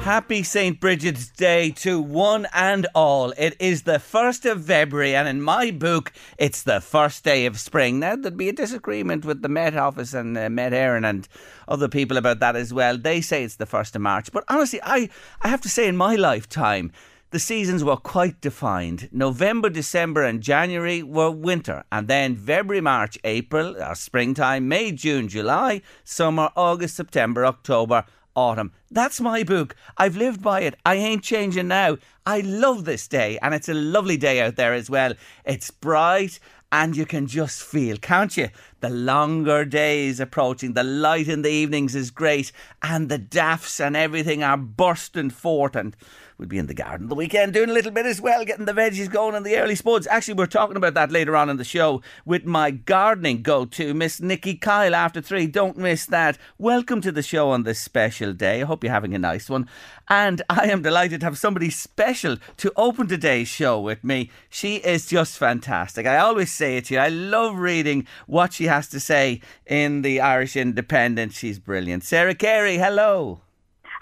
Happy St. Bridget's Day to one and all. It is the 1st of February, and in my book, it's the first day of spring. Now, there'd be a disagreement with the Met Office and uh, Met Éireann and other people about that as well. They say it's the 1st of March. But honestly, I, I have to say, in my lifetime, the seasons were quite defined. November, December, and January were winter, and then February, March, April are springtime, May, June, July, summer, August, September, October, autumn. That's my book. I've lived by it. I ain't changing now. I love this day, and it's a lovely day out there as well. It's bright. And you can just feel, can't you? The longer days approaching, the light in the evenings is great, and the daffs and everything are bursting forth. And we'll be in the garden the weekend doing a little bit as well, getting the veggies going and the early spuds. Actually, we're talking about that later on in the show with my gardening go to, Miss Nicky Kyle, after three. Don't miss that. Welcome to the show on this special day. I hope you're having a nice one. And I am delighted to have somebody special to open today's show with me. She is just fantastic. I always say it to you. I love reading what she has to say in the Irish Independent. She's brilliant. Sarah Carey, hello.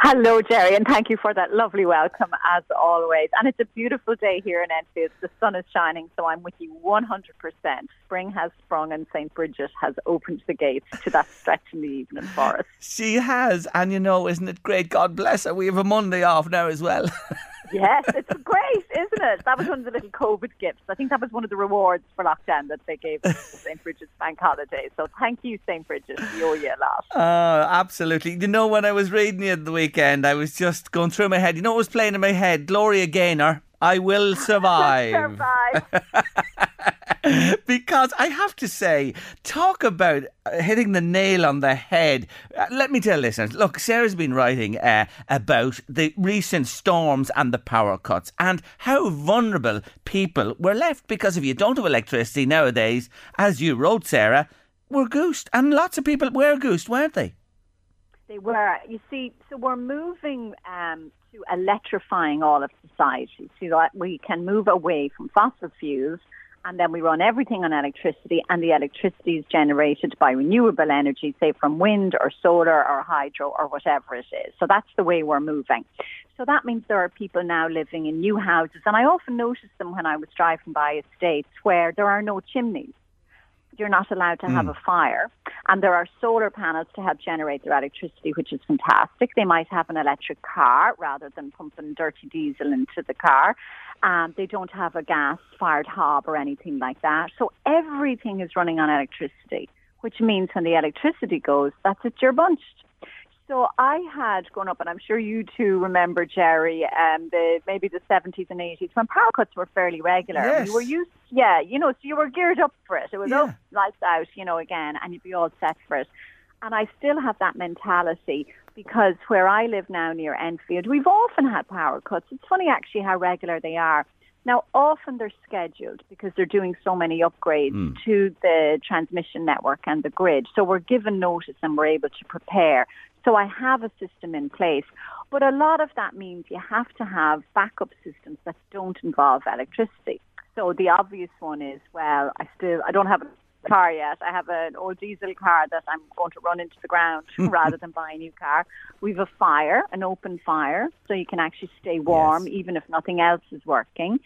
Hello, Jerry, and thank you for that lovely welcome as always. And it's a beautiful day here in Enfield. The sun is shining, so I'm with you 100%. Spring has sprung and St. Bridget has opened the gates to that stretch in the evening for us. She has, and you know, isn't it great? God bless her. We have a Monday off now as well. yes, it's great, isn't it? That was one of the little COVID gifts. I think that was one of the rewards for lockdown that they gave St. Bridget's Bank Holiday. So thank you, St. Bridget's. We owe you a. Oh, absolutely. You know, when I was reading it the weekend, I was just going through my head. You know what was playing in my head? Gloria Gaynor. I will survive. survive. because I have to say, talk about uh, hitting the nail on the head. Uh, let me tell listeners look, Sarah's been writing uh, about the recent storms and the power cuts and how vulnerable people were left because if you don't have electricity nowadays, as you wrote, Sarah, we're goosed. And lots of people were goosed, weren't they? They were. You see, so we're moving um, to electrifying all of society so that we can move away from fossil fuels and then we run everything on electricity and the electricity is generated by renewable energy, say from wind or solar or hydro or whatever it is. So that's the way we're moving. So that means there are people now living in new houses and I often notice them when I was driving by estates where there are no chimneys you're not allowed to have a fire. And there are solar panels to help generate their electricity, which is fantastic. They might have an electric car rather than pumping dirty diesel into the car. Um, they don't have a gas-fired hob or anything like that. So everything is running on electricity, which means when the electricity goes, that's it, you're bunched. So I had grown up, and I'm sure you too remember, Jerry, um, the maybe the 70s and 80s when power cuts were fairly regular. Yes. You were used, yeah, you know, so you were geared up for it. It was, Yeah. oh, lights out, you know, again, and you'd be all set for it. And I still have that mentality because where I live now near Enfield, we've often had power cuts. It's funny actually how regular they are. Now, often they're scheduled because they're doing so many upgrades to the transmission network and the grid. So we're given notice and we're able to prepare. So I have a system in place. But a lot of that means you have to have backup systems that don't involve electricity. So the obvious one is, well, I still, I don't have a car yet. I have an old diesel car that I'm going to run into the ground rather than buy a new car. We've a fire, an open fire, so you can actually stay warm Yes. even if nothing else is working.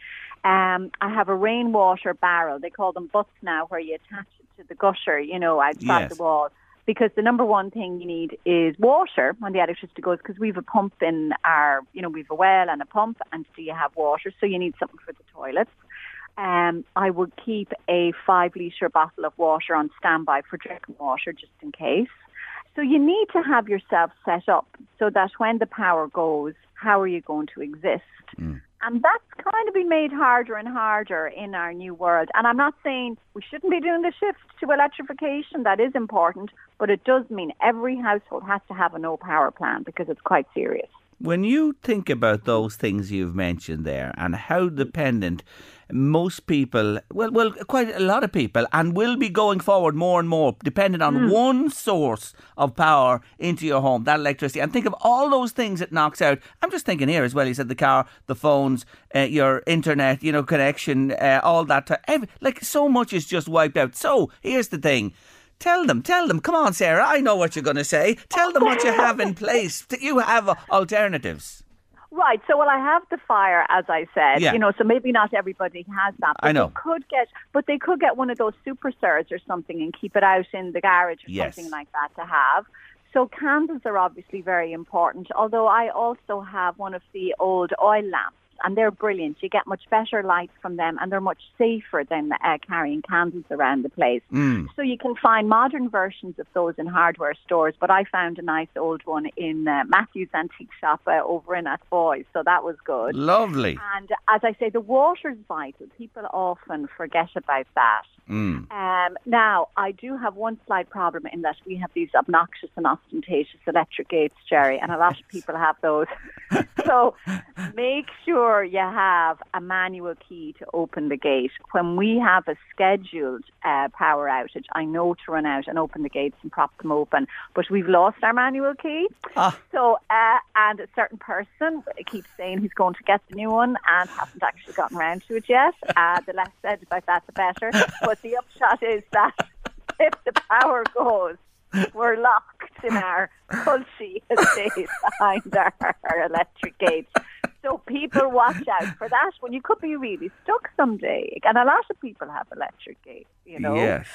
Um, I have a rainwater barrel. They call them butts now, where you attach it to the gutter, you know, outside Yes. the wall. Because the number one thing you need is water when the electricity goes because we have a pump in our, you know, we have a well and a pump and so you have water, so you need something for the toilets. Um, I would keep a five litre bottle of water on standby for drinking water just in case. So you need to have yourself set up so that when the power goes, how are you going to exist? And that's kind of been made harder and harder in our new world. And I'm not saying we shouldn't be doing the shift to electrification. That is important. But it does mean every household has to have a no power plan because it's quite serious. When you think about those things you've mentioned there and how dependent most people, well, well, quite a lot of people, and will be going forward more and more, dependent on one source of power into your home, that electricity. And think of all those things it knocks out. I'm just thinking here as well. You said the car, the phones, uh, your internet, you know, connection, uh, all that. Every, like so much is just wiped out. So here's the thing. Tell them, tell them. Come on, Sarah. I know what you're going to say. Tell them what you have in place. That you have alternatives. Right. So, well, I have the fire, as I said. Yeah. You know, so maybe not everybody has that. But I know. They could get, but they could get one of those super stars or something and keep it out in the garage or Yes. something like that to have. So candles are obviously very important. Although I also have one of the old oil lamps. And they're brilliant. You get much better light from them, and they're much safer than uh, carrying candles around the place. Mm. So you can find modern versions of those in hardware stores, but I found a nice old one in uh, Matthew's Antique Shop uh, over in Athboy, so that was good. Lovely. And as I say, the water's vital. People often forget about that. Mm. Um, now, I do have one slight problem in that we have these obnoxious and ostentatious electric gates, Jerry, and a lot of people have those. so make sure you have a manual key to open the gate. When we have a scheduled uh, power outage, I know to run out and open the gates and prop them open, but we've lost our manual key. Ah. So, uh, and a certain person keeps saying he's going to get the new one and hasn't actually gotten around to it yet. Uh, the less said about that, the better. But the upshot is that if the power goes, we're locked in our culty estate behind our, our electric gates. So people watch out for that when you could be really stuck someday. And a lot of people have electric gates, you know. Yes.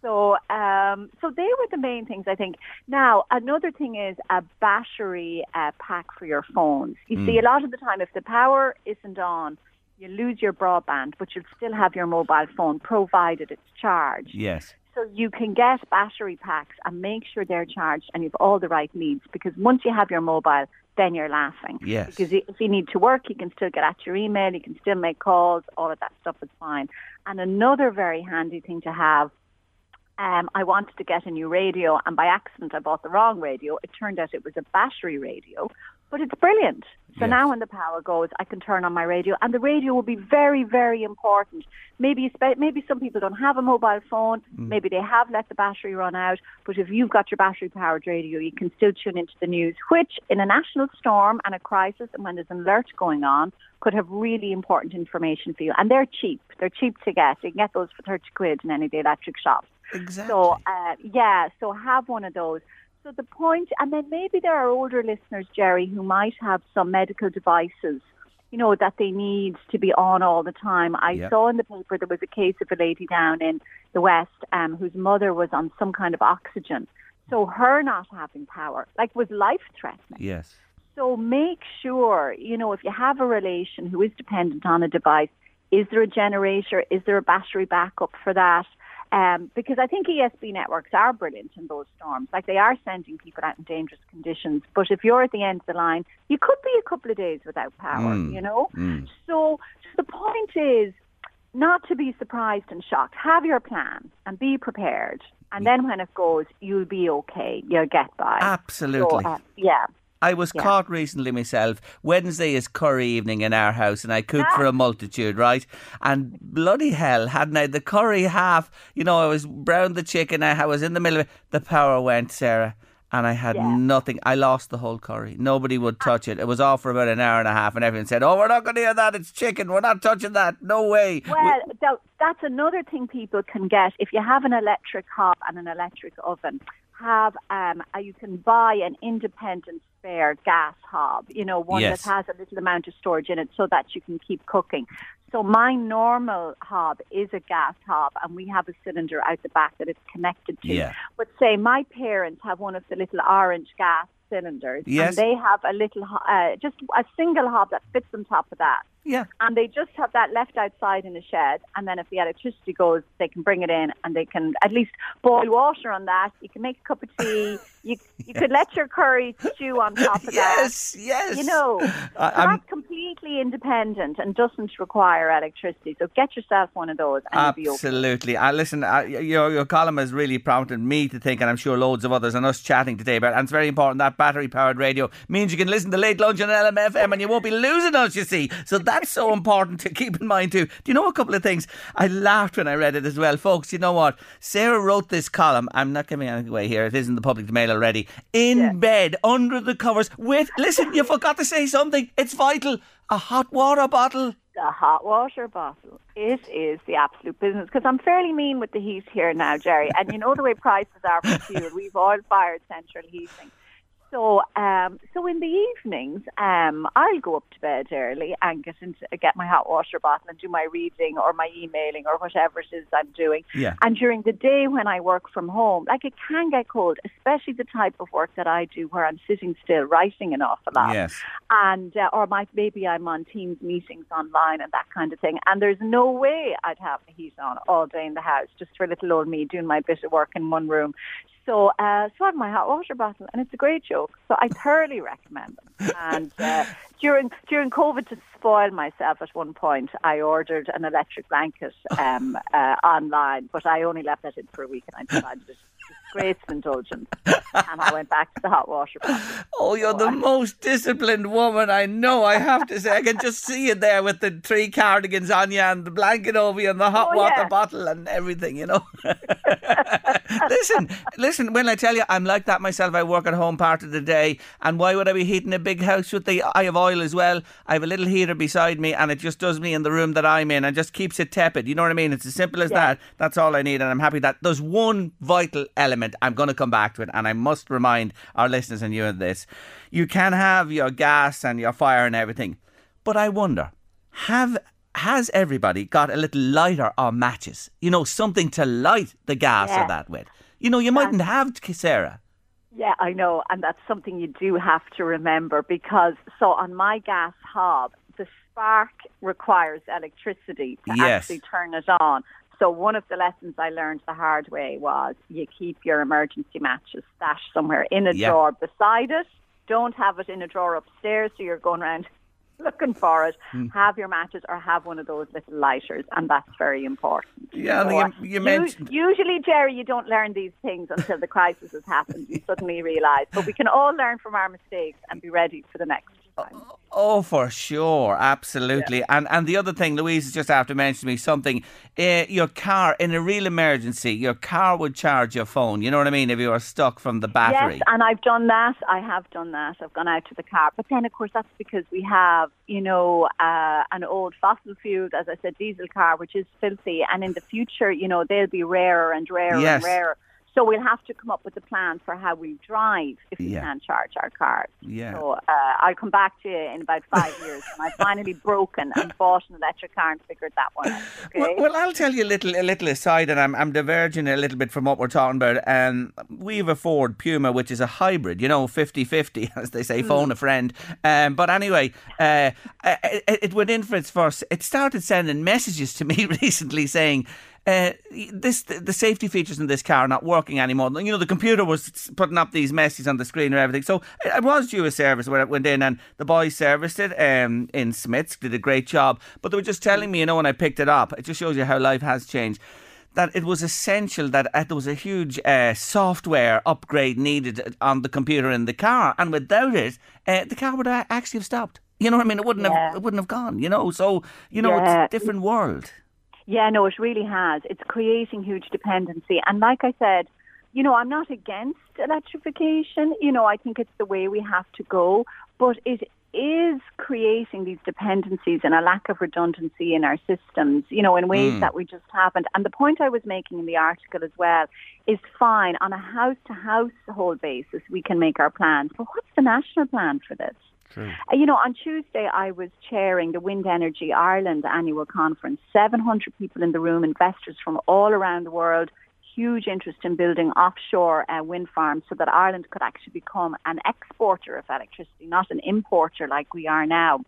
So, um, so they were the main things I think. Now, another thing is a battery uh, pack for your phones. You see, a lot of the time, if the power isn't on, you lose your broadband, but you'll still have your mobile phone provided it's charged. Yes. So you can get battery packs and make sure they're charged and you've all the right needs because once you have your mobile, then you're laughing. Yes. Because if you need to work, you can still get at your email, you can still make calls, all of that stuff is fine. And another very handy thing to have um, I wanted to get a new radio, and by accident I bought the wrong radio. It turned out it was a battery radio, but it's brilliant. So Yes. now when the power goes, I can turn on my radio, and the radio will be very, very important. Maybe maybe some people don't have a mobile phone, maybe they have let the battery run out, but if you've got your battery powered radio, you can still tune into the news, which in a national storm and a crisis, and when there's an alert going on, could have really important information for you. And they're cheap. They're cheap to get. You can get those for 30 quid in any of the electric shops. Exactly. So uh, yeah, so have one of those. So the point, and then maybe there are older listeners, Jerry, who might have some medical devices, you know, that they need to be on all the time. I Yep. saw in the paper there was a case of a lady down in the west um, whose mother was on some kind of oxygen. So her not having power, like, was life threatening. yes. So make sure, you know, if you have a relation who is dependent on a device, is there a generator? Is there a battery backup for that? Um, because I think ESB networks are brilliant in those storms. Like they are sending people out in dangerous conditions. But if you're at the end of the line, you could be a couple of days without power, Mm. you know? Mm. So the point is not to be surprised and shocked. Have your plan and be prepared. And then when it goes, you'll be okay. You'll get by. Absolutely. So, uh, yeah. I was Yeah. caught recently myself. Wednesday is curry evening in our house, and I cook ah. for a multitude, right? And bloody hell, hadn't I the curry half? You know, I was browned the chicken. I was in the middle of it. The power went, Sarah, and I had Yeah. nothing. I lost the whole curry. Nobody would ah. touch it. It was off for about an hour and a half, and everyone said, "Oh, we're not going to hear that. It's chicken. We're not touching that. No way." Well, tha- that's another thing people can get. If you have an electric hob and an electric oven, have um, uh, you can buy an independent spare gas hob. You know, one Yes. that has a little amount of storage in it, so that you can keep cooking. So my normal hob is a gas hob, and we have a cylinder out the back that it's connected to. Yeah. But say my parents have one of the little orange gas cylinders, Yes. and they have a little, uh, just a single hob that fits on top of that Yeah. and they just have that left outside in a shed and then if the electricity goes they can bring it in and they can at least boil water on that you can make a cup of tea you you could let your curry stew on top of that. Yes, yes. you know so I- I'm- that's completely independent and doesn't require electricity so get yourself one of those and you'll be okay. Absolutely. I listen. Uh, I, your your column has really prompted me to think, and I'm sure loads of others, and us chatting today about. And it's very important that battery powered radio means you can listen to late lunch on LMFM, and you won't be losing us. You see, so that's so important to keep in mind too. Do you know a couple of things? I laughed when I read it as well, folks. You know what? Sarah wrote this column. I'm not giving anything away here. It is in the public domain already. In bed, under the covers, with. Listen, you forgot to say something. It's vital. A hot water bottle. the hot water bottle. It is the absolute business because I'm fairly mean with the heat here now, Jerry. And you know the way prices are for fuel. We've oil-fired central heating. So, um, so in the evenings, um, I'll go up to bed early and get into get my hot water bottle and do my reading or my emailing or whatever it is I'm doing. Yeah. And during the day when I work from home, like it can get cold, especially the type of work that I do where I'm sitting still writing an awful lot Yes. and uh, or my, maybe I'm on Teams meetings online and that kind of thing. And there's no way I'd have the heat on all day in the house just for little old me doing my bit of work in one room. So, uh, have my hot water bottle, and it's a great joke. So I thoroughly recommend them. And uh, during during COVID, to spoil myself at one point, I ordered an electric blanket um, uh, online, but I only left that in for a week, and I decided it's disgraceful indulgence, and I went back to the hot water bottle. Oh, you're the most disciplined woman I know. I have to say, I can just see you there with the three cardigans on you and the blanket over you and the hot Oh, water yeah. bottle and everything, you know. listen, listen, when I tell you I'm like that myself, I work at home part of the day. And why would I be heating a big house with the eye of oil as well? I have a little heater beside me and it just does me in the room that I'm in and just keeps it tepid. You know what I mean? It's as simple as that. That's all I need. And I'm happy that there's one vital element. I'm going to come back to it. And I must remind our listeners and you of this. You can have your gas and your fire and everything. But I wonder, have has everybody got a little lighter or matches? You know, something to light the gas or that with. You know, you mightn't have, Sarah. Yeah, I know, and that's something you do have to remember because so on my gas hob, the spark requires electricity to Yes. actually turn it on. So one of the lessons I learned the hard way was you keep your emergency matches stashed somewhere in a Yeah. drawer beside it. Don't have it in a drawer upstairs so you're going around looking for it. Hmm. Have your matches or have one of those little lighters, and that's very important. Yeah, So, you- you mentioned- Usually, Jerry, you don't learn these things until the crisis has happened. You suddenly realise. But we can all learn from our mistakes and be ready for the next time. Oh, for sure, absolutely. And and the other thing, Louise has just after mentioned me something. Uh, your car in a real emergency, your car would charge your phone. You know what I mean? If you are stuck from the battery. Yes, and I've done that. I have done that. I've gone out to the car. But then, of course, that's because we have, you know, uh, an old fossil fuel, as I said, diesel car, which is filthy. And in the future, you know, they'll be rarer and rarer Yes. and rarer. So we'll have to come up with a plan for how we drive if we Yeah. can't charge our cars. Yeah. So uh, I'll come back to you in about five years when I've finally broken and bought an electric car and figured that one out. Okay? Well, well, I'll tell you a little, a little aside, and I'm, I'm diverging a little bit from what we're talking about. Um, we have a Ford Puma, which is a hybrid, you know, 50-50, as they say, phone a friend. Um, but anyway, uh, it, it went in for its first. It started sending messages to me recently saying. Uh, this the safety features in this car are not working anymore. You know the computer was putting up these messages on the screen and everything. So it was due a service where it went in, and the boys serviced it um, in Smiths, did a great job. But they were just telling me, you know, when I picked it up, it just shows you how life has changed. That it was essential that uh, there was a huge uh, software upgrade needed on the computer in the car, and without it, uh, the car would uh, actually have stopped. You know what I mean? It wouldn't have. It wouldn't have gone. You know. So you know, Yeah. it's a different world. Yeah, no, it really has. It's creating huge dependency. And like I said, you know, I'm not against electrification. You know, I think it's the way we have to go, but it is creating these dependencies and a lack of redundancy in our systems, you know, in ways Mm. that we just haven't. And the point I was making in the article as well is fine on a house to household basis, we can make our plans. But what's the national plan for this? Uh, You know, on Tuesday I was chairing the Wind Energy Ireland annual conference. 700 people in the room, investors from all around the world, huge interest in building offshore uh, wind farms so that Ireland could actually become an exporter of electricity, not an importer like we are now.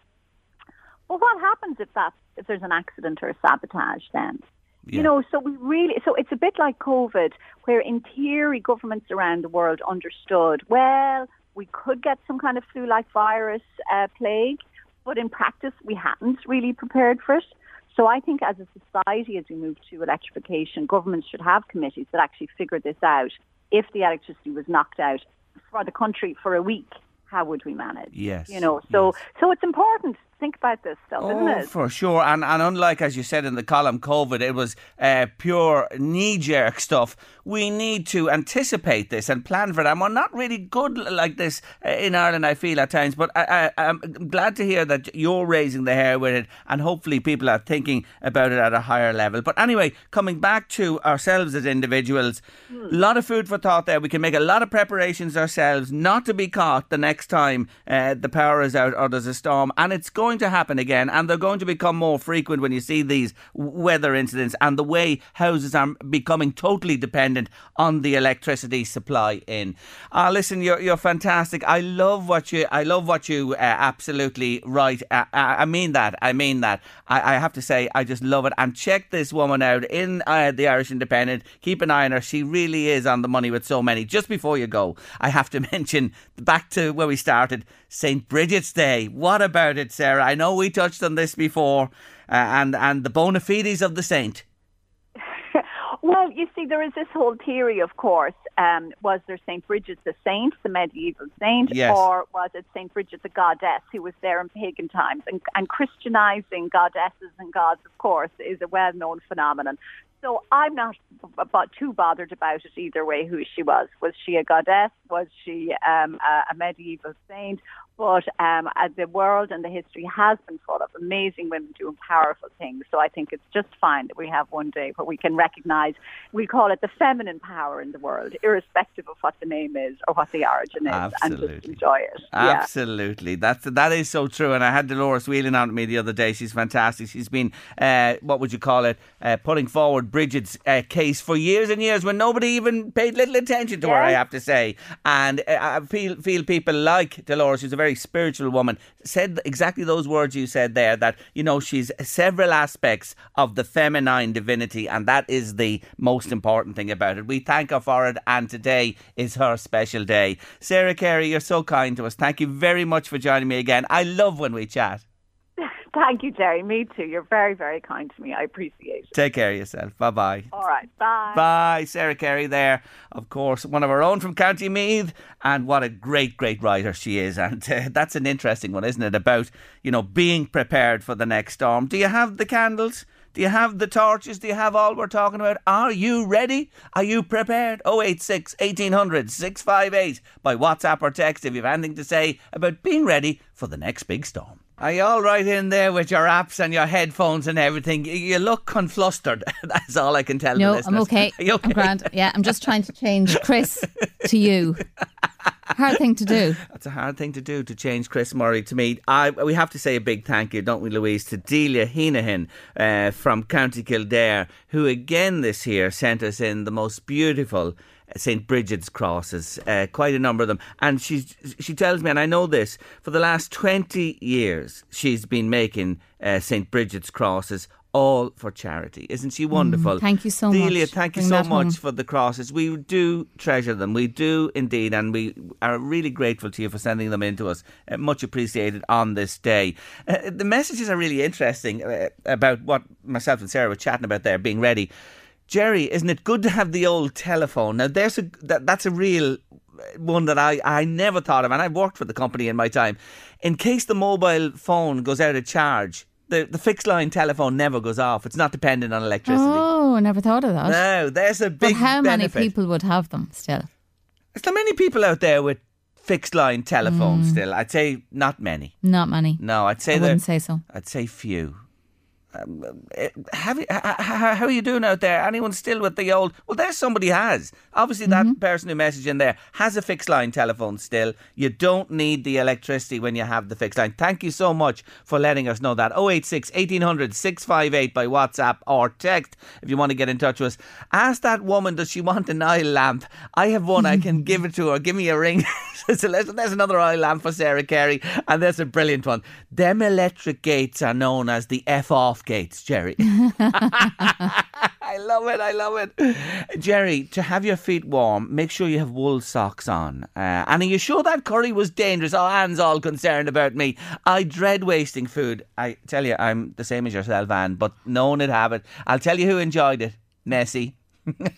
Well, what happens if that if there's an accident or a sabotage then? Yeah. You know, so we really, so it's a bit like COVID, where in theory governments around the world understood, well, we could get some kind of flu-like virus uh, plague, but in practice we hadn't really prepared for it. So I think as a society, as we move to electrification, governments should have committees that actually figure this out. If the electricity was knocked out for the country for a week, how would we manage? Yes, You know, so yes. so it's important think about this stuff, isn't Oh, it? for sure. And and unlike as you said in the column, COVID, it was uh, pure knee jerk stuff. We need to anticipate this and plan for that. And we're not really good like this uh, in Ireland. I feel at times, but I, I, I'm glad to hear that you're raising the hair with it, and hopefully people are thinking about it at a higher level. But anyway, coming back to ourselves as individuals, a lot of food for thought there. We can make a lot of preparations ourselves not to be caught the next time uh, the power is out or there's a storm, and it's going to happen again, and they're going to become more frequent when you see these weather incidents and the way houses are becoming totally dependent on the electricity supply in. Ah, listen, you're you're fantastic. I love what you I love what you uh, absolutely write. Uh, I I mean that. I mean that. I, I have to say I just love it. And check this woman out in uh, the Irish Independent. Keep an eye on her. She really is on the money with so many. Just before you go, I have to mention back to where we started. St. Bridget's Day. What about it, Sarah? I know we touched on this before, uh, and and the bona fides of the saint. Well, you see, there is this whole theory, of course. Um, was there St. Bridget the saint, the medieval saint, Yes. or was it St. Bridget the goddess who was there in pagan times? And, and Christianizing goddesses and gods, of course, is a well-known phenomenon. So I'm not about too bothered about it either way. Who she was? Was she a goddess? Was she um, a, a medieval saint? But um, the world and the history has been full of amazing women doing powerful things. So I think it's just fine that we have one day where we can recognise, we call it the feminine power in the world, irrespective of what the name is or what the origin is, and just Absolutely. enjoy it. Yeah. Absolutely, that's that is so true. And I had Dolores Whelan on me the other day. She's fantastic. She's been, uh, what would you call it, uh, putting forward Bridget's uh, case for years and years when nobody even paid little attention to her. I have to say, and uh, I feel feel people like Dolores, who's a very spiritual woman, said exactly those words you said there. That you know she's several aspects of the feminine divinity, and that is the most important thing about it. We thank her for it, and today is her special day. Sarah Carey, you're so kind to us. Thank you very much for joining me again. I love when we chat. Thank you, Jerry. Me too. You're very, very kind to me. I appreciate it. Take care of yourself. Bye bye. All right. Bye. Bye, Sarah Carey there. Of course, one of our own from County Meath. And what a great, great writer she is. And uh, that's an interesting one, isn't it? About, you know, being prepared for the next storm. Do you have the candles? Do you have the torches? Do you have all we're talking about? Are you ready? Are you prepared? 086 1800 658 by WhatsApp or text if you have anything to say about being ready for the next big storm. Are you all right in there with your apps and your headphones and everything? You- look conflustered. That's all I can tell No. I'm okay. Okay? I'm grand. Yeah, I'm just trying to change Chris to you. Hard thing to do. That's a hard thing to do to change Chris Murray to me. I we have to say a big thank you, don't we, Louise, to Delia Heenahan uh, from County Kildare, who again this year sent us in the most beautiful St Bridget's crosses, uh, quite a number of them. And she's she tells me, and I know this, for the last twenty years she's been making uh, St Bridget's crosses. All for charity, isn't she wonderful? Mm, thank you so Delia, much. thank you Bring so much home. for the crosses. We do treasure them. We do indeed, and we are really grateful to you for sending them in to us. Uh, much appreciated on this day. Uh, the messages are really interesting uh, about what myself and Sarah were chatting about there, being ready. Jerry, isn't it good to have the old telephone? Now, there's a that, that's a real one that I, I never thought of, and I've worked for the company in my time. In case the mobile phone goes out of charge, the, the fixed line telephone never goes off. It's not dependent on electricity. Oh, I never thought of that. No, there's a big. but how many people would have them still? Is there many people out there with fixed line telephones mm. still? I'd say not many. Not many. No, I'd say I wouldn't say so. I'd say few. Um, have you, h- h- how are you doing out there? Anyone still with the old? Well, there's somebody has. Obviously, Mm-hmm. that person who messaged in there has a fixed line telephone still. You don't need the electricity when you have the fixed line. Thank you so much for letting us know that. 086 1800 658 by WhatsApp or text if you want to get in touch with us. Ask that woman, does she want an eye lamp? I have one, I can give it to her. Give me a ring. so there's, another eye lamp for Sarah Carey, and there's a brilliant one. Them electric gates are known as the F off gates, Jerry. I love it. I love it. Jerry, to have your feet warm, make sure you have wool socks on. Uh, and are you sure that curry was dangerous? Oh, Anne's all concerned about me. I dread wasting food. I tell you, I'm the same as yourself, Anne, but known it have it. I'll tell you who enjoyed it. Nessie.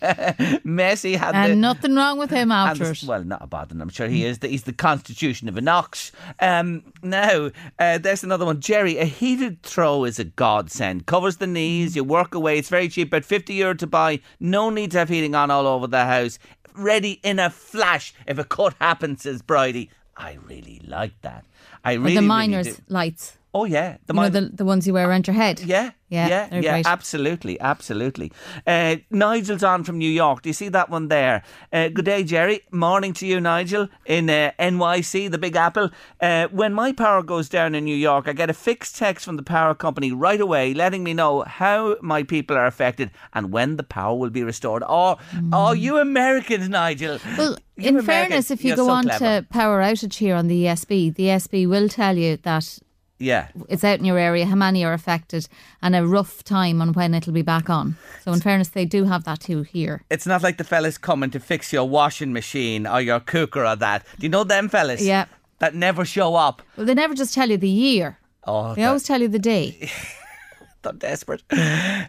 Messi had the, nothing wrong with him and the- well, not a bad one. I'm sure he is. The, he's the constitution of an ox. Um, now, uh, there's another one. Jerry, a heated throw is a godsend. Covers the knees. You work away. It's very cheap. About 50 euro to buy. No need to have heating on all over the house. Ready in a flash if a cut happens, says Bridie. I really like that. I really, the miners' do. lights. Oh yeah, the you know, the, the ones you wear around your head. yeah, Yeah, yeah, yeah, absolutely, absolutely. Uh, Nigel's on from New York. Do you see that one there? Uh, good day, Jerry. Morning to you, Nigel, in uh, NYC, the Big Apple. Uh, when my power goes down in New York, I get a fixed text from the power company right away, letting me know how my people are affected and when the power will be restored. Oh, oh, you Americans, Nigel. Mm. Well, You in Americans, fairness, if you go so on clever. to power outage here on the ESB, the ESB will tell you that yeah. it's out in your area, how many are affected, and a rough time on when it'll be back on. So, in fairness, they do have that too here. It's not like the fellas coming to fix your washing machine or your cooker or that. Do you know them fellas? Yeah. That never show up. Well, they never just tell you the year. Oh, They that- always tell you the day. I'm desperate.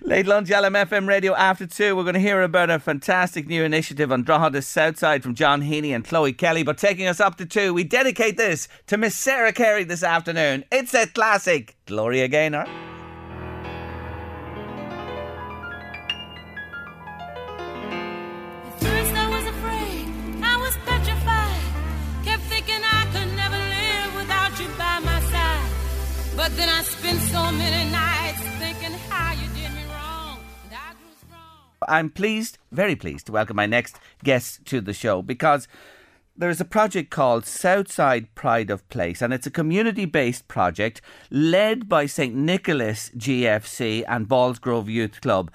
Late lunch, LMFM radio after two. We're going to hear about a fantastic new initiative on Drogheda Southside from John Heeney and Chloe Kelly. But taking us up to two, we dedicate this to Miss Sarah Carey this afternoon. It's a classic. Gloria Gaynor. But then I spent so many nights I'm pleased, very pleased, to welcome my next guest to the show because there's a project called Southside Pride of Place, and it's a community based project led by St. Nicholas GFC and Ballsgrove Youth Club.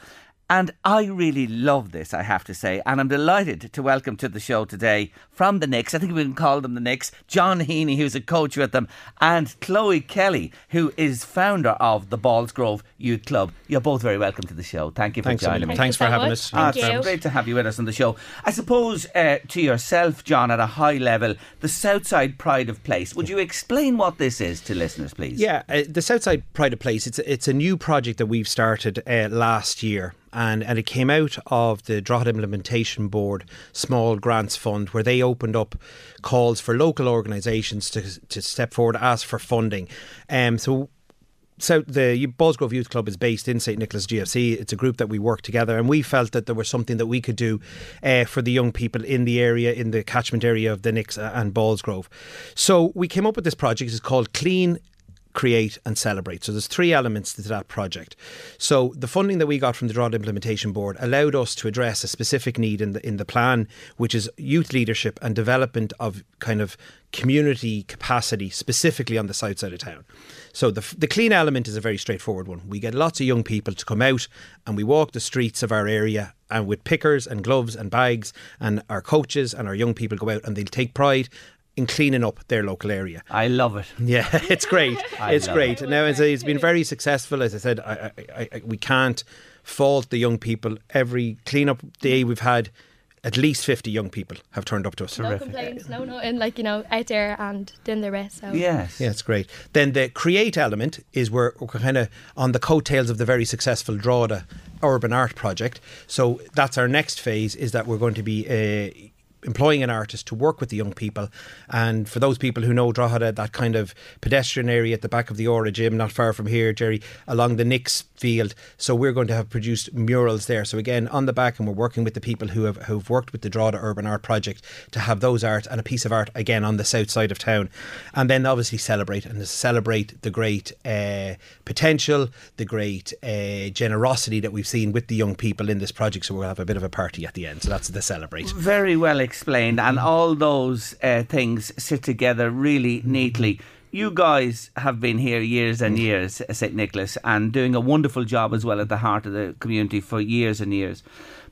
And I really love this, I have to say. And I'm delighted to welcome to the show today from the Knicks, I think we can call them the Knicks, John Heeney, who's a coach with them, and Chloe Kelly, who is founder of the Ballsgrove Youth Club. You're both very welcome to the show. Thank you for Thanks, joining Emily. me. Thanks for having us. Ah, Thank it's you. great to have you with us on the show. I suppose uh, to yourself, John, at a high level, the Southside Pride of Place. Would you explain what this is to listeners, please? Yeah, uh, the Southside Pride of Place. It's it's a new project that we've started uh, last year, and and it came out of the Drogheda Implementation Board Small Grants Fund, where they opened up calls for local organisations to to step forward, ask for funding. Um, so so the Ballsgrove Youth Club is based in St Nicholas GFC. It's a group that we work together, and we felt that there was something that we could do uh, for the young people in the area, in the catchment area of the Nicks and Ballsgrove. So we came up with this project. It's called Clean create and celebrate. So there's three elements to that project. So the funding that we got from the Drogheda Implementation Board allowed us to address a specific need in the in the plan, which is youth leadership and development of kind of community capacity, specifically on the south side of town. So the the clean element is a very straightforward one. We get lots of young people to come out and we walk the streets of our area and with pickers and gloves and bags and our coaches and our young people go out and they'll take pride in cleaning up their local area. I love it. Yeah, it's great. It's love great. Now, it's, it's been very successful. As I said, I, I, I, we can't fault the young people. Every cleanup day we've had, at least 50 young people have turned up to us. No complaints, no no, and like, you know, out there and doing their best. So. Yes. Yeah, it's great. Then the create element is where we're kind of on the coattails of the very successful Drogheda urban art project. So that's our next phase. Is that we're going to be uh, employing an artist to work with the young people. And for those people who know Drogheda, that kind of pedestrian area at the back of the Aura gym, not far from here, Jerry, along the Knicks field. So we're going to have produced murals there. So again, on the back, and we're working with the people who have who've worked with the Drogheda Urban Art Project to have those art and a piece of art again on the south side of town, and then obviously celebrate and celebrate the great uh, potential, the great uh, generosity that we've seen with the young people in this project. So we'll have a bit of a party at the end. So that's the celebrate. Very well explained, and mm-hmm. all those uh, things sit together really mm-hmm. neatly. You guys have been here years and years, uh, St. Nicholas, and doing a wonderful job as well at the heart of the community for years and years.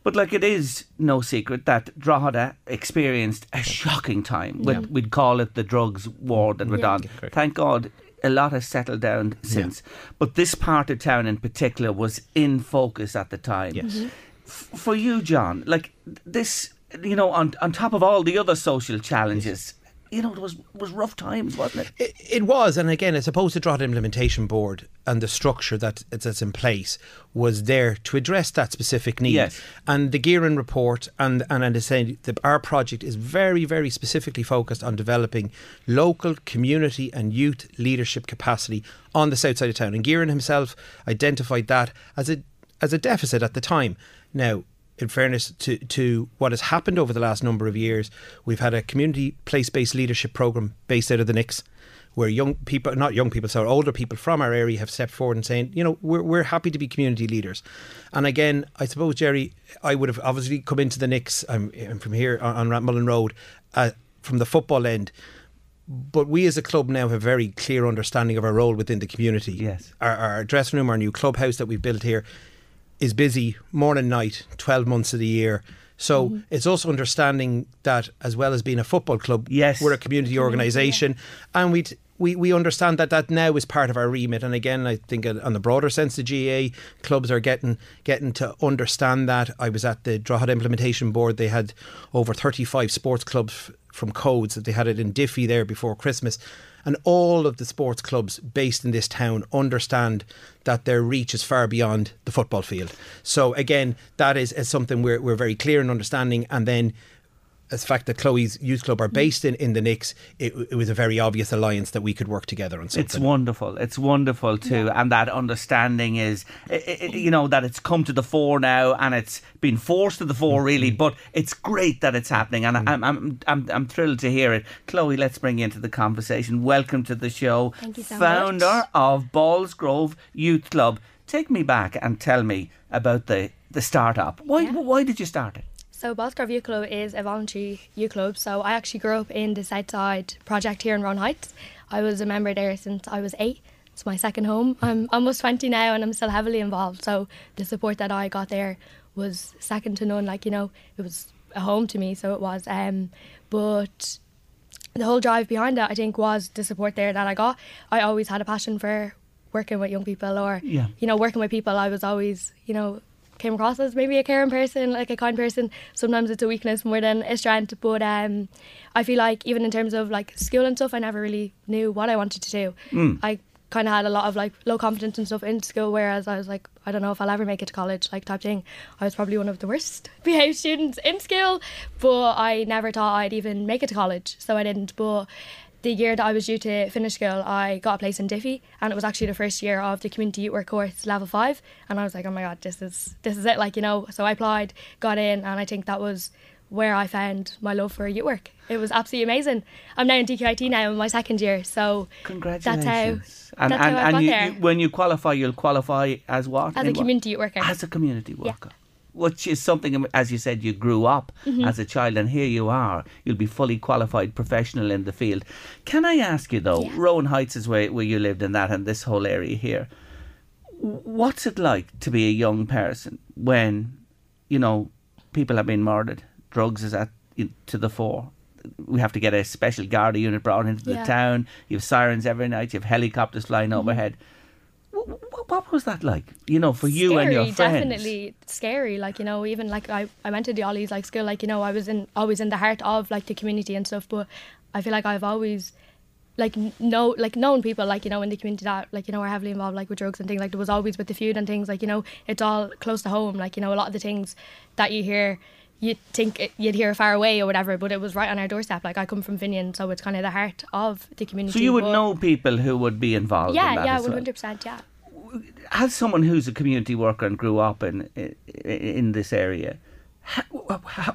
But like it is no secret that Drogheda experienced a shocking time. We'd, we'd call it the drugs war that went Yeah. on. Thank God a lot has settled down since. But this part of town in particular was in focus at the time. Yes. F- for you, John, like this, you know, on on top of all the other social challenges, you know, it was was rough times, wasn't it? It, it was, and again, I suppose the Drogheda Implementation Board and the structure that that's in place was there to address that specific need. Yes. And the Geiran report and and and saying the, our project is very very specifically focused on developing local community and youth leadership capacity on the south side of town. And Geiran himself identified that as a as a deficit at the time. Now, in fairness to, to what has happened over the last number of years, we've had a community place based leadership program based out of the Nix, where young people, not young people, sorry, older people from our area have stepped forward and saying, you know, we're, we're happy to be community leaders. And again, I suppose, Jerry, I would have obviously come into the Nix, I'm, I'm from here on, on Rathmullen Road, uh, from the football end. But we as a club now have a very clear understanding of our role within the community. Yes. Our, our dressing room, our new clubhouse that we've built here is busy morning, night, 12 months of the year. So mm-hmm. it's also understanding that as well as being a football club, Yes. we're a community organisation and we we we understand that that now is part of our remit. And again, I think on the broader sense, the GA clubs are getting getting to understand that. I was at the Drogheda Implementation Board. They had over 35 sports clubs from codes that they had it in Diffie there before Christmas. And all of the sports clubs based in this town understand that their reach is far beyond the football field. So again, that is, is something we're, we're very clear in understanding. And then the fact that Chloe's youth club are based in, in the Knicks, it, it was a very obvious alliance that we could work together on something. It's wonderful. It's wonderful too, and that understanding is, i- i- you know, that it's come to the fore now, and it's been forced to the fore, really. Mm-hmm. But it's great that it's happening, and I'm, I'm, I'm, I'm thrilled to hear it. Chloe, let's bring you into the conversation. Welcome to the show, Thank you so founder much. of Ballsgrove Youth Club. Take me back and tell me about the the startup. Why, Yeah. why did you start it? So Ballsgrove Youth Club is a voluntary youth club. So I actually grew up in the Southside project here in Rowan Heights. I was a member there since I was eight. It's my second home. I'm almost 20 now and I'm still heavily involved. So the support that I got there was second to none. Like, you know, it was a home to me. So it was. Um, but the whole drive behind it, I think, was the support there that I got. I always had a passion for working with young people or, Yeah. you know, working with people. I was always, you know, came across as maybe a caring person, like a kind person. Sometimes it's a weakness more than a strength. But um, I feel like even in terms of like school and stuff, I never really knew what I wanted to do. I kind of had a lot of like low confidence and stuff in school, whereas I was like, I don't know if I'll ever make it to college, like type thing. I was probably one of the worst behaved students in school, but I never thought I'd even make it to college, so I didn't. But the year that I was due to finish school, I got a place in Diffie, and it was actually the first year of the community youth work course level five, and I was like, oh my god, this is this is it, like you know. So I applied, got in, and I think that was where I found my love for youth work. It was absolutely amazing. I'm now in DkIT now in my second year, so Congratulations. That's how, and that's and, how I and got you, there. you, when you qualify, you'll qualify as what? as In a what? community youth worker. as a community Yeah. Which is something, as you said, you grew up Mm-hmm. as a child, and here you are. You'll be fully qualified professional in the field. Can I ask you though? Yeah. Rowan Heights is where, where you lived, and that, and this whole area here. What's it like to be a young person when, you know, people have been murdered, drugs is at to the fore. We have to get a special Garda unit brought into the Yeah. town. You have sirens every night. You have helicopters flying Mm-hmm. overhead. What was that like? You know, for you and your friends. Definitely scary. Like you know, even like I, I went to the Ollies like school. Like you know, I was in always in the heart of like the community and stuff. But I feel like I've always like n- know like known people like you know in the community that like you know are heavily involved like with drugs and things like there was always with the feud and things like you know it's all close to home like you know a lot of the things that you hear you'd think it, you'd hear far away or whatever, but it was right on our doorstep. Like I come from Finian, so it's kind of the heart of the community. So you would but- know people who would be involved. Yeah, in that yeah, one hundred percent, yeah. As someone who's a community worker and grew up in in, this area, how, how,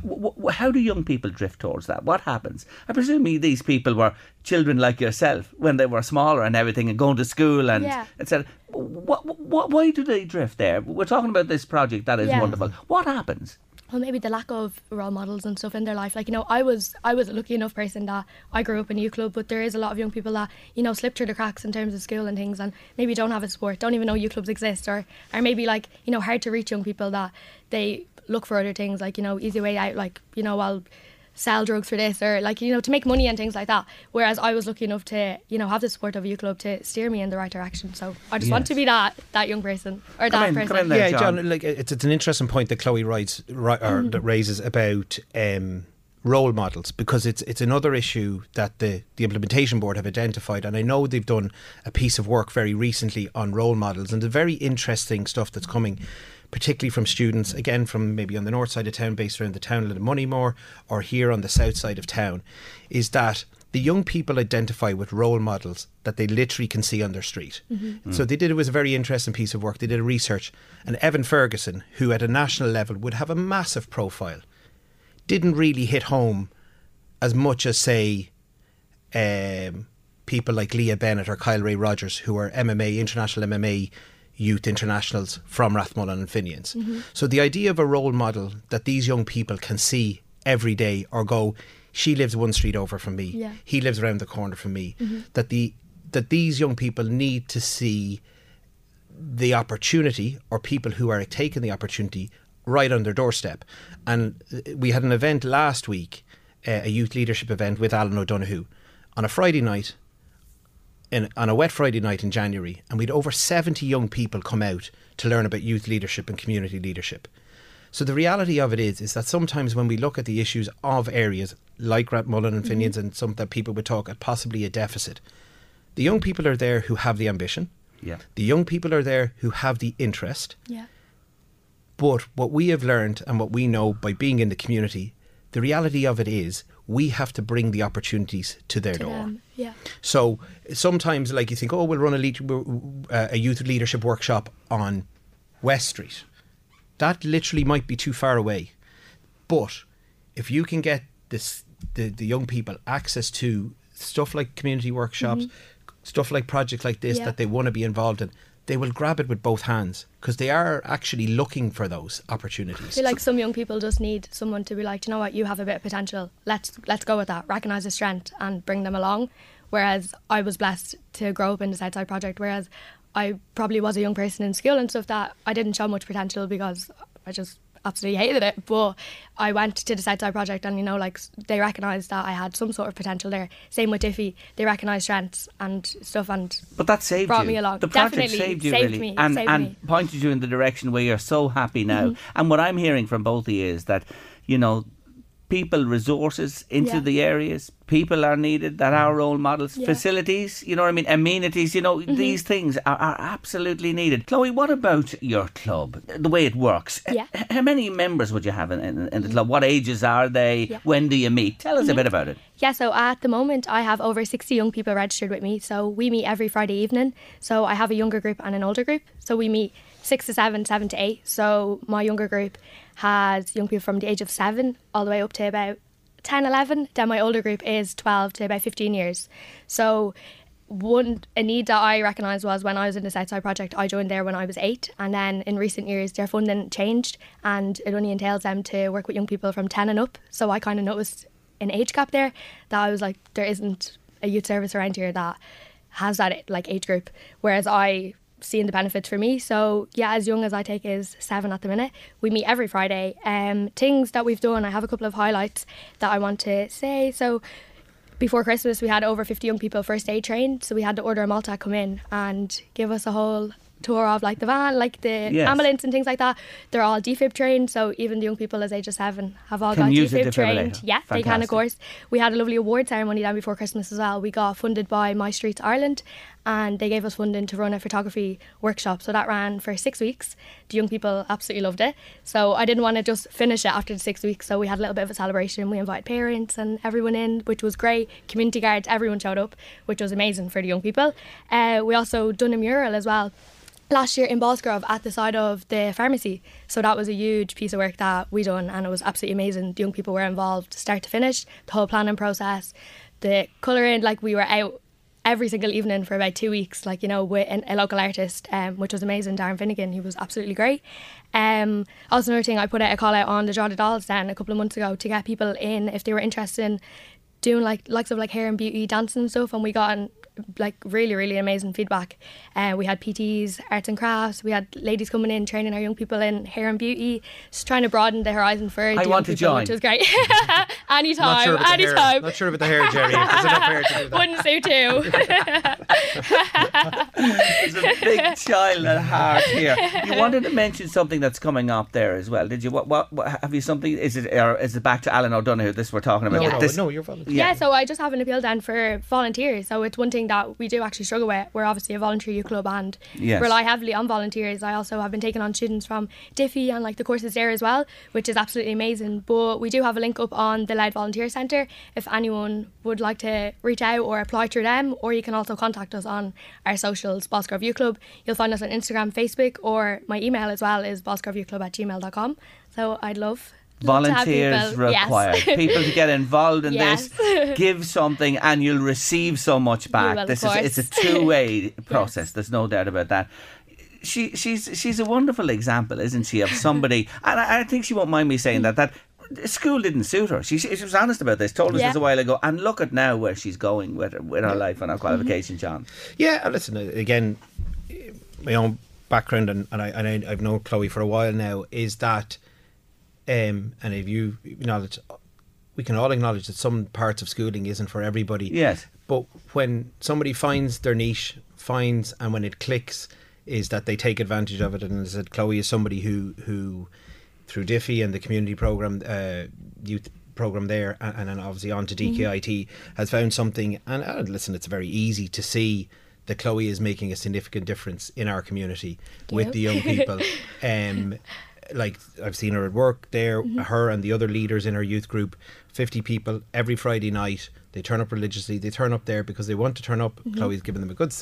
how do young people drift towards that? What happens? I presume these people were children like yourself when they were smaller and everything, and going to school and Yeah. etc. What, what, why do they drift there? We're talking about this project that is Yeah. wonderful. What happens? Well maybe the lack of role models and stuff in their life. Like you know i was i was a lucky enough person that i grew up in a youth club but there is a lot of young people that you know slip through the cracks in terms of school and things and maybe don't have a sport don't even know youth clubs exist or or maybe like you know hard to reach young people that they look for other things like you know easy way out like you know i'll sell drugs for this or like you know to make money and things like that whereas i was lucky enough to you know have the support of a youth club to steer me in the right direction so i just want to be that that young person or Come that in, person come in there, yeah, John. John. Like it's, it's an interesting point that Chloe writes, ri- or Mm-hmm. that raises about um, role models because it's it's another issue that the the implementation board have identified, and I know they've done a piece of work very recently on role models, and the very interesting stuff that's coming. Particularly from students, again from maybe on the north side of town, based around the town of Moneymore, or here on the south side of town, is that the young people identify with role models that they literally can see on their street. So they did it was a very interesting piece of work. They did a research, and Evan Ferguson, who at a national level would have a massive profile, didn't really hit home as much as say um, people like Leah Bennett or Kyle Ray Rogers, who are MMA international MMA youth internationals from Rathmullen and Finians. So the idea of a role model that these young people can see every day or go, she lives one street over from me, Yeah. he lives around the corner from me. That the that these young people need to see the opportunity or people who are taking the opportunity right on their doorstep. And uh, we had an event last week, uh, a youth leadership event with Alan O'Donoghue on a Friday night, in, on a wet Friday night in January, and we'd over 70 young people come out to learn about youth leadership and community leadership. So the reality of it is, is that sometimes when we look at the issues of areas like Rathmullen and mm-hmm. Finians and some that people would talk at possibly a deficit, the young people are there who have the ambition. Yeah. The young people are there who have the interest. yeah But what we have learned and what we know by being in the community, the reality of it is we have to bring the opportunities to their to door. them yeah So sometimes, like you think, oh, we'll run a, uh, a youth leadership workshop on West Street. That literally might be too far away. But if you can get this, the, the young people access to stuff like community workshops, stuff like projects like this Yeah. that they want to be involved in, they will grab it with both hands because they are actually looking for those opportunities. I feel like some young people just need someone to be like, you know what, you have a bit of potential. Let's let's go with that. Recognize the strength and bring them along. Whereas I was blessed to grow up in the Southside Project, whereas I probably was a young person in school and stuff that I didn't show much potential because I just absolutely hated it. But I went to the Southside Project and you know, like they recognised that I had some sort of potential there. Same with Diffie, they recognised strengths and stuff and But that saved Brought you. me along. The project Definitely saved you saved really, me, and saved and me. Mm-hmm. pointed you in the direction where you're so happy now. And what I'm hearing from both of you is that you know people resources into Yeah. the areas. People are needed that are role models. Yeah. Mm-hmm. Facilities, you know what I mean? Amenities, you know, these things are, are absolutely needed. Chloe, what about your club? The way it works. Yeah. H- How many members would you have in, in, in the club? What ages are they? Yeah. When do you meet? Tell us a bit about it. Yeah, so at the moment I have over 60 young people registered with me. So we meet every Friday evening. So I have a younger group and an older group. So we meet six to seven, seven to eight. So my younger group has young people from the age of seven all the way up to about 10, 11. Then my older group is 12 to about 15 years. So one a need that I recognised was when I was in the Southside Project, I joined there when I was eight, and then in recent years their funding changed, and it only entails them to work with young people from ten and up. So I kind of noticed an age gap there that I was like, there isn't a youth service around here that has that like age group, whereas I seen the benefits for me. So yeah, as young as I take is seven at the minute. We meet every Friday. Um, things that we've done, I have a couple of highlights that I want to say. So before Christmas, we had over 50 young people first aid trained. So we had the Order of Malta come in and give us a whole tour of like the van, like the Yes. ambulance and things like that. They're all defib trained, so even the young people as age of seven have all Can got defib trained. Yeah, they can of course. We had a lovely award ceremony down before Christmas as well. We got funded by My Streets Ireland and they gave us funding to run a photography workshop. So that ran for six weeks. The young people absolutely loved it. So I didn't want to just finish it after the six weeks. So we had a little bit of a celebration. We invited parents and everyone in, which was great. Community guards, everyone showed up, which was amazing for the young people. Uh, we also done a mural as well last year in Ballsgrove at the side of the pharmacy. So that was a huge piece of work that we done and it was absolutely amazing. The young people were involved start to finish, the whole planning process, the colouring, like we were out every single evening for about two weeks, like, you know, with an, a local artist, um, which was amazing, Darren Finnegan, he was absolutely great. Um, also another thing, I put out a call out on the Draw the Dolls then a couple of months ago to get people in if they were interested in doing like likes of like hair and beauty dancing and stuff and we got an, like really really amazing feedback uh, we had PTs arts and crafts we had ladies coming in training our young people in hair and beauty just trying to broaden the horizon for the young want to people, join. which was great Not anytime sure about the hair. anytime Not sure about the hair, Jerry. There's enough hair to do that. wouldn't suit you There's a big child at heart here. You wanted to mention something that's coming up there as well, did you? What, what, what have you something? Is it or is it back to Alan O'Donoghue? This we're talking about. No, But no, this- no, you're volunteer. Yeah. so I just have an appeal then for volunteers. So it's one thing that we do actually struggle with. We're obviously a volunteer youth club and Yes. rely heavily on volunteers. I also have been taking on students from Diffie and like the courses there as well, which is absolutely amazing. But we do have a link up on the Louth Volunteer Centre if anyone would like to reach out or apply through them, or you can also contact us on our socials, Ballsgrove Youth Club. You'll find us on Instagram, Facebook, or my email as well is bosgroveyouthclub at gmail.com. So I'd love love to have Volunteers people- yes. required. people to get involved in Yes. this. Give something, and you'll receive so much back. will, this is it's a two-way process. There's no doubt about that. She she's she's a wonderful example, isn't she, of somebody? and I, I think she won't mind me saying that that. School didn't suit her. She, she was honest about this. Told us Yeah. this a while ago, and look at now where she's going with her, with her life and her Mm-hmm. qualification, John. Yeah, and listen, uh, again, my own background, and, and, I, and I, I've known Chloe for a while now, is that, um, and if you acknowledge, we can all acknowledge that some parts of schooling isn't for everybody. Yes. But when somebody finds their niche, finds, and when it clicks, is that they take advantage of it. And as I said, Chloe is somebody who, who through Diffie and the community program, uh, youth program there, and, and then obviously on to DKIT, has found something. And uh, listen, it's very easy to see that Chloe is making a significant difference in our community with the young people. um, like I've seen her at work there, her and the other leaders in her youth group, 50 people every Friday night. They turn up religiously. They turn up there because they want to turn up. Chloe's given them a good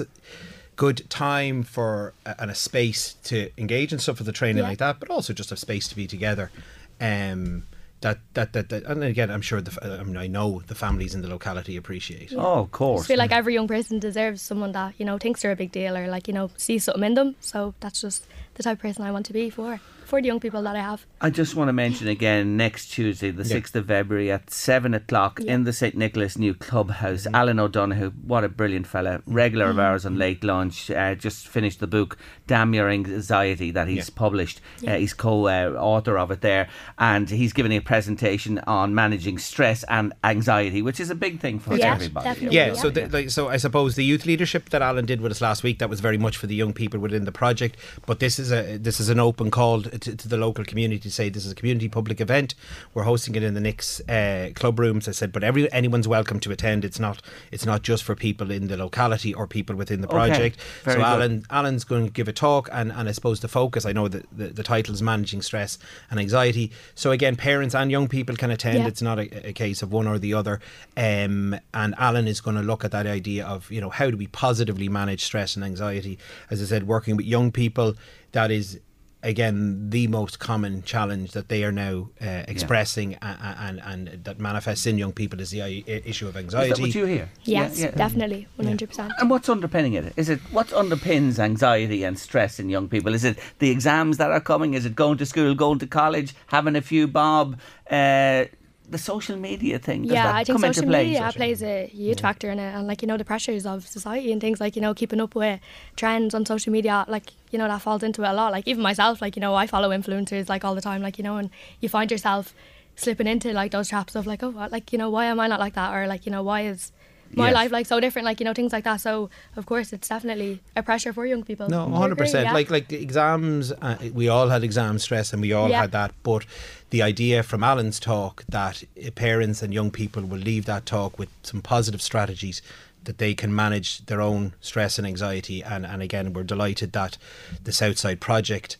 good time for a, and a space to engage in stuff with the training Yeah. like that, but also just a space to be together. Um, that, that, that, that and again, I'm sure the, f- I mean, I know the families in the locality appreciate. Oh, of I course. just feel like every young person deserves someone that you know thinks they're a big deal or like you know sees something in them. So that's just the type of person I want to be for for the young people that I have. I just want to mention again next Tuesday, the 6th of February at 7 o'clock in the St. Nicholas new clubhouse. Alan O'Donoghue, what a brilliant fella, regular of ours on Late Lunch, uh, just finished the book, Damn Your Anxiety, that he's published. Uh, he's co uh, author of it there, and he's giving a presentation on managing stress and anxiety, which is a big thing for Yeah, everybody. definitely. Yeah, Yeah. so the, like, so I suppose the youth leadership that Alan did with us last week that was very much for the young people within the project. But this is a this is an open call to, to the local community to say this is a community public event. We're hosting it in the Nick's uh, club rooms. I said, but every anyone's welcome to attend. It's not it's not just for people in the locality or people within the project. very so good. Alan Alan's going to give a talk, and, and I suppose the focus. I know that the, the title is managing stress and anxiety. So again, parents and young people can attend. Yeah. It's not a, a case of one or the other. Um, and Alan is going to look at that idea of you know how do we positively manage stress and anxiety. As I said, working with young people, that is again the most common challenge that they are now uh, expressing and, and and that manifests in young people is the issue of Is anxiety. that what you hear? Yes, Yeah, yeah. definitely, one hundred percent. And what's underpinning it? Is it what underpins anxiety and stress in young people? Is it the exams that are coming? Is it going to school, going to college, having a few bob? Uh, the social media thing. Does yeah, that I think come social play? media plays a huge factor in it, and like you know the pressures of society and things like you know keeping up with trends on social media, like you know that falls into it a lot. Like even myself, like you know I follow influencers like all the time, like you know, and you find yourself slipping into like those traps of like oh what, like you know why am I not like that or like you know why is my Yes. life like so different, like you know things like that. So of course, it's definitely a pressure for young people. No, I one hundred agree, percent. yeah. Like like the exams, uh, we all had exam stress, and we all Yeah. had that. But the idea from Alan's talk that parents and young people will leave that talk with some positive strategies that they can manage their own stress and anxiety. And and again, we're delighted that the Southside project.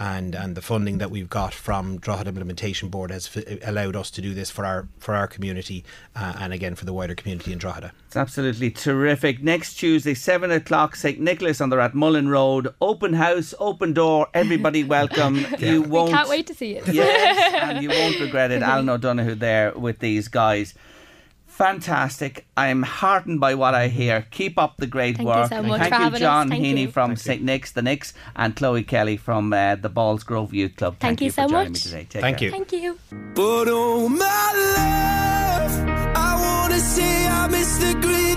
And, and the funding that we've got from Drogheda Implementation Board has f- allowed us to do this for our for our community uh, and again for the wider community in Drogheda. It's absolutely terrific. Next Tuesday, 7 o'clock, St. Nicholas on the Rathmullen Road. Open house, open door, everybody welcome. You won't. can't wait to see it. Yes, and you won't regret it. Alan O'Donoghue there with these guys. Fantastic. I'm heartened by what I hear. Keep up the great Thank you work. so much Thank for you, having us. John Thank Heeney you. from St. Nick's, the Knicks, and Chloe Kelly from uh, the Ballsgrove Youth Club. Thank you for so joining much. me today. Take Thank care. you. Thank you. But oh my love, I wanna say I miss the green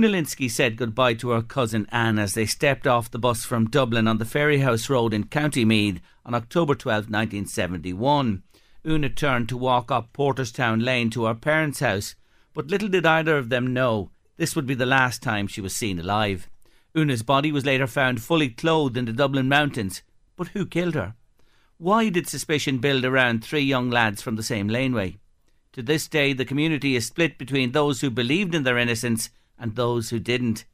best. Una Lynskey said goodbye to her cousin Anne as they stepped off the bus from Dublin on the Fairyhouse Road in County Meath on October 12, 1971. Una turned to walk up Porterstown Lane to her parents' house, but little did either of them know this would be the last time she was seen alive. Una's body was later found fully clothed in the Dublin mountains, but who killed her? Why did suspicion build around three young lads from the same laneway? To this day, the community is split between those who believed in their innocence and those who didn't.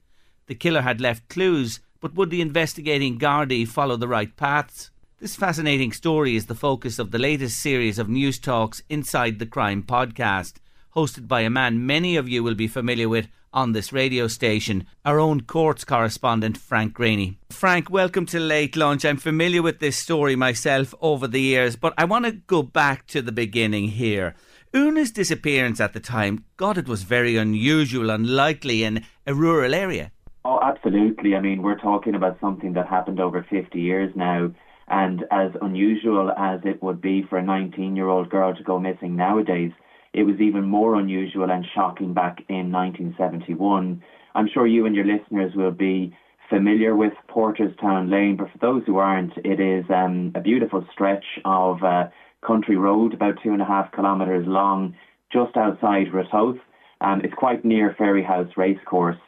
The killer had left clues, but would the investigating Gardaí follow the right paths? This fascinating story is the focus of the latest series of Newstalk's Inside the Crime podcast, hosted by a man many of you will be familiar with on this radio station, our own courts correspondent, Frank Greaney. Frank, welcome to Late Lunch. I'm familiar with this story myself over the years, but I want to go back to the beginning here. Una's disappearance at the time, God, it was very unusual, unlikely in a rural area. Oh, absolutely. I mean, we're talking about something that happened over 50 years now. And as unusual as it would be for a 19 year old girl to go missing nowadays, it was even more unusual and shocking back in 1971. I'm sure you and your listeners will be familiar with Porterstown Lane, but for those who aren't, it is um, a beautiful stretch of uh, country road, about two and a half kilometres long, just outside Ratoath. Um, it's quite near Fairyhouse Racecourse.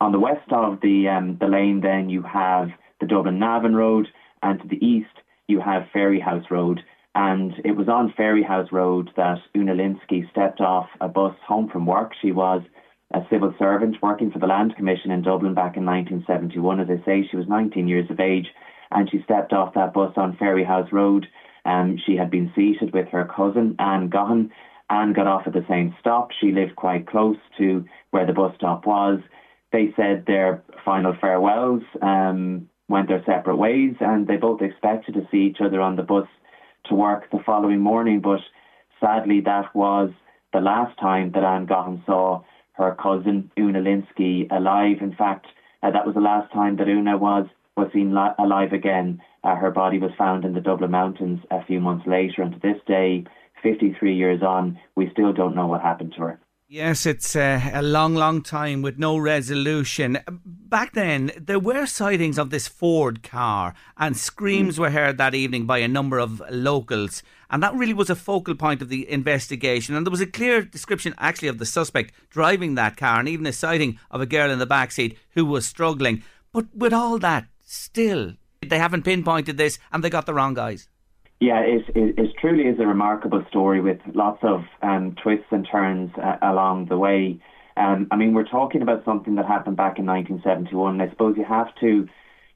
On the west of the um, the lane, then you have the Dublin Navan Road, and to the east you have Fairyhouse Road. And it was on Fairyhouse Road that Una Lynskey stepped off a bus home from work. She was a civil servant working for the Land Commission in Dublin back in 1971. As I say, she was 19 years of age, and she stepped off that bus on Fairyhouse Road. Um, she had been seated with her cousin Anne Gohan. Anne got off at the same stop. She lived quite close to where the bus stop was. They said their final farewells, um, went their separate ways, and they both expected to see each other on the bus to work the following morning. But sadly, that was the last time that Anne Gohan saw her cousin Una Lynskey alive. In fact, uh, that was the last time that Una was was seen li- alive again. Uh, her body was found in the Dublin Mountains a few months later, and to this day, 53 years on, we still don't know what happened to her. Yes, it's uh, a long, long time with no resolution. Back then, there were sightings of this Ford car, and screams were heard that evening by a number of locals. And that really was a focal point of the investigation. And there was a clear description, actually, of the suspect driving that car, and even a sighting of a girl in the back seat who was struggling. But with all that, still, they haven't pinpointed this, and they got the wrong guys. Yeah, it, it, it truly is a remarkable story with lots of um, twists and turns uh, along the way. Um, I mean, we're talking about something that happened back in 1971. I suppose you have to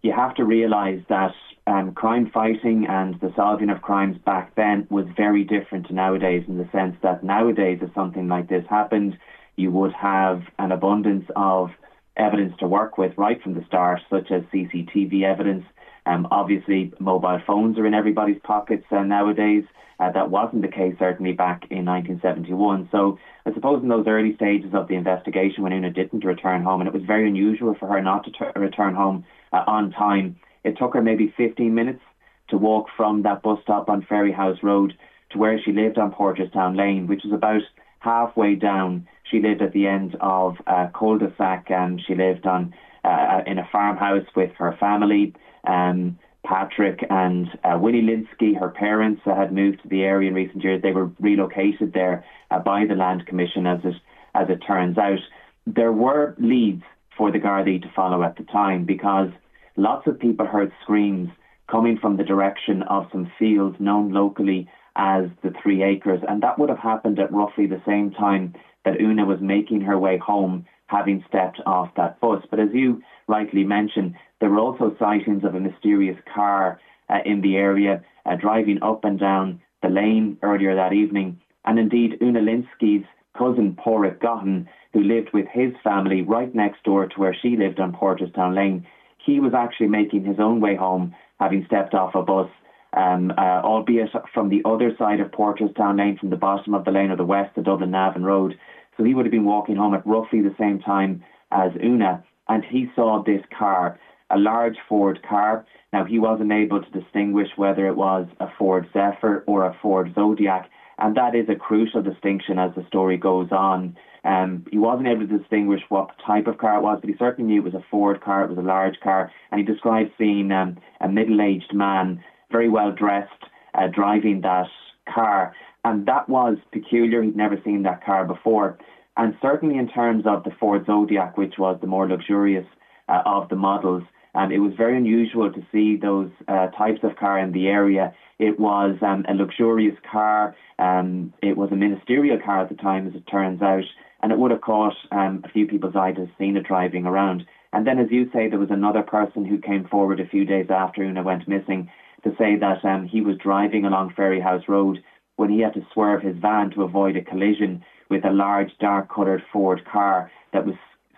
you have to realise that um, crime fighting and the solving of crimes back then was very different to nowadays in the sense that nowadays, if something like this happened, you would have an abundance of evidence to work with right from the start, such as CCTV evidence. Um, obviously, mobile phones are in everybody's pockets uh, nowadays. Uh, that wasn't the case certainly back in 1971. So I suppose in those early stages of the investigation when Una didn't return home, and it was very unusual for her not to t- return home uh, on time, it took her maybe 15 minutes to walk from that bus stop on Fairyhouse Road to where she lived on Porterstown Lane, which is about halfway down She lived at the end of a cul-de-sac and she lived on uh, in a farmhouse with her family. Um, Patrick and uh, Willie Lynskey, her parents, uh, had moved to the area in recent years. They were relocated there uh, by the Land Commission, as it as it turns out. There were leads for the Gardaí to follow at the time because lots of people heard screams coming from the direction of some fields known locally as the Three Acres, and that would have happened at roughly the same time that Una was making her way home, having stepped off that bus. But as you rightly mentioned, there were also sightings of a mysterious car uh, in the area uh, driving up and down the lane earlier that evening. And indeed, Una Lynskey's cousin, Porrick Gotten, who lived with his family right next door to where she lived on Porterstown Lane, he was actually making his own way home, having stepped off a bus, um, uh, albeit from the other side of Porterstown Lane, from the bottom of the lane or the west, the Dublin Navan Road. So he would have been walking home at roughly the same time as Una, and he saw this car, a large Ford car. Now, he wasn't able to distinguish whether it was a Ford Zephyr or a Ford Zodiac, and that is a crucial distinction as the story goes on. Um, he wasn't able to distinguish what type of car it was, but he certainly knew it was a Ford car, it was a large car, and he described seeing um, a middle aged man, very well dressed, uh, driving that car. And that was peculiar. He'd never seen that car before. And certainly in terms of the Ford Zodiac, which was the more luxurious uh, of the models, um, it was very unusual to see those uh, types of car in the area. It was um, a luxurious car. Um, it was a ministerial car at the time, as it turns out, and it would have caught um, a few people's eye to have seen it driving around. And then, as you say, there was another person who came forward a few days after Una went missing to say that um, he was driving along Fairyhouse Road when he had to swerve his van to avoid a collision with a large dark coloured Ford car that was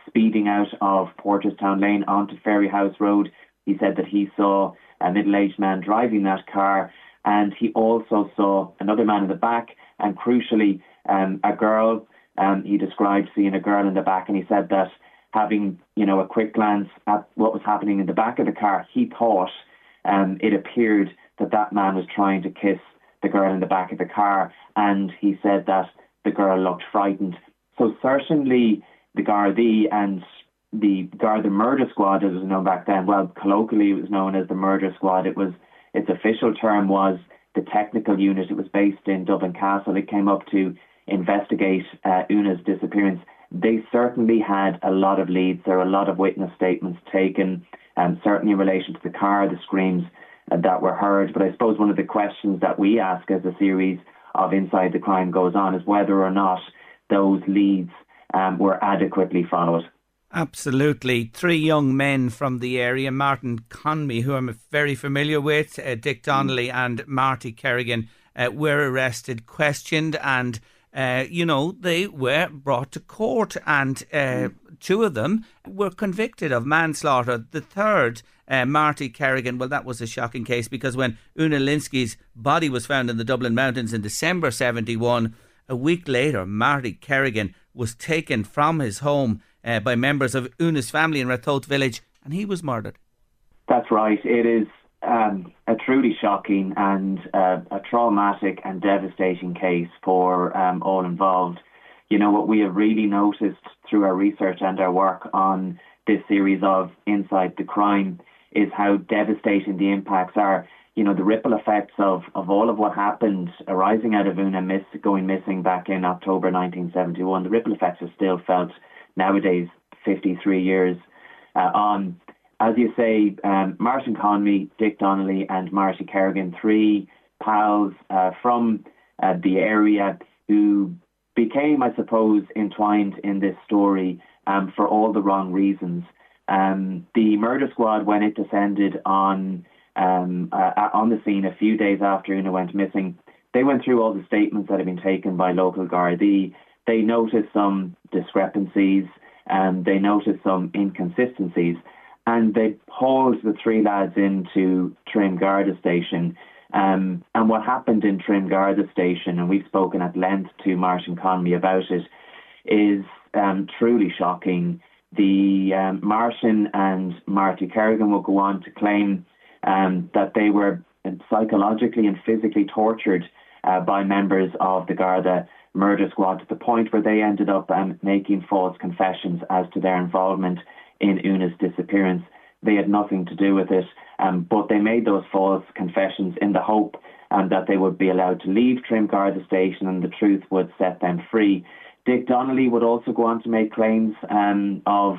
speeding out of Porterstown Lane onto Fairyhouse Road. He said that he saw a middle aged man driving that car and he also saw another man in the back and crucially um, a girl. Um, he described seeing a girl in the back and he said that having you know a quick glance at what was happening in the back of the car, he thought um, it appeared that that man was trying to kiss the girl in the back of the car, and he said that the girl looked frightened. So certainly the Gardaí and the Garda Murder Squad, as it was known back then, well, colloquially it was known as the Murder Squad. It was its official term was the technical unit. It was based in Dublin Castle. It came up to investigate uh, Una's disappearance. They certainly had a lot of leads. There were a lot of witness statements taken, um, certainly in relation to the car, the screams that were heard. But I suppose one of the questions that we ask as a series of Inside the Crime goes on is whether or not those leads um, were adequately followed. Absolutely. Three young men from the area, Martin Conmey, who I'm very familiar with, uh, Dick Donnelly, and Marty Kerrigan, uh, were arrested, questioned, and, uh, you know, they were brought to court. And uh, two of them were convicted of manslaughter. The third, uh, Marty Kerrigan, well, that was a shocking case because when Una Lynskey's body was found in the Dublin Mountains in December 71, a week later, Marty Kerrigan was taken from his home uh, by members of Una's family in Ratoath village, and he was murdered. That's right. It is um, a truly shocking and uh, a traumatic and devastating case for um, all involved. You know, what we have really noticed through our research and our work on this series of Inside the Crime is how devastating the impacts are. You know, the ripple effects of, of all of what happened arising out of Una miss, going missing back in October 1971, the ripple effects are still felt nowadays, 53 years uh, on. As you say, um, Martin Conmey, Dick Donnelly, and Marty Kerrigan, three pals uh, from uh, the area who became, I suppose, entwined in this story um, for all the wrong reasons. Um, the murder squad, when it descended on um, uh, on the scene a few days after Una went missing, they went through all the statements that had been taken by local Gardaí they noticed some discrepancies and they noticed some inconsistencies. And they hauled the three lads into Trim Garda Station. Um, and what happened in Trim Garda Station, and we've spoken at length to Martin Conmey about it, is um, truly shocking. The um, Martin and Marty Kerrigan will go on to claim um, that they were psychologically and physically tortured uh, by members of the Garda murder squad to the point where they ended up um, making false confessions as to their involvement in Una's disappearance. They had nothing to do with it, um, but they made those false confessions in the hope um, that they would be allowed to leave Trim Garda station and the truth would set them free. Dick Donnelly would also go on to make claims um, of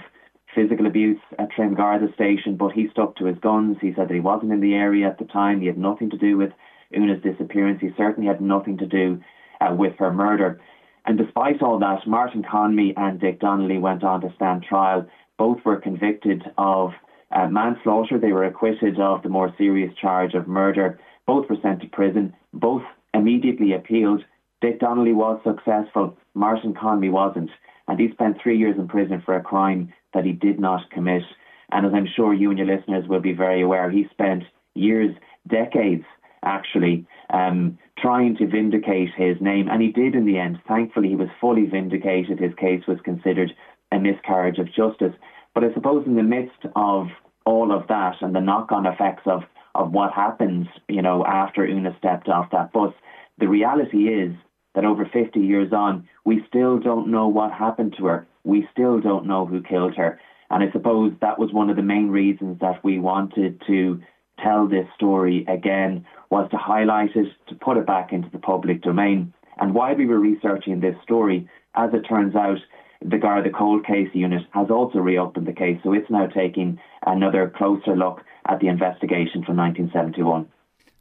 physical abuse at Trim Garda station, but he stuck to his guns. He said that he wasn't in the area at the time. He had nothing to do with Una's disappearance. He certainly had nothing to do uh, with her murder. And despite all that, Martin Conmey and Dick Donnelly went on to stand trial. Both were convicted of uh, manslaughter. They were acquitted of the more serious charge of murder. Both were sent to prison. Both immediately appealed. Dick Donnelly was successful. Martin Conmey wasn't. And he spent three years in prison for a crime that he did not commit. And as I'm sure you and your listeners will be very aware, he spent years, decades actually, um, trying to vindicate his name. And he did in the end. Thankfully, he was fully vindicated. His case was considered a miscarriage of justice. But I suppose in the midst of all of that and the knock-on effects of, of what happens, you know, after Una stepped off that bus, the reality is that over 50 years on, we still don't know what happened to her. We still don't know who killed her. And I suppose that was one of the main reasons that we wanted to tell this story again was to highlight it, to put it back into the public domain. And while we were researching this story, as it turns out, the Garda Cold Case Unit has also reopened the case, so it's now taking another closer look at the investigation from 1971.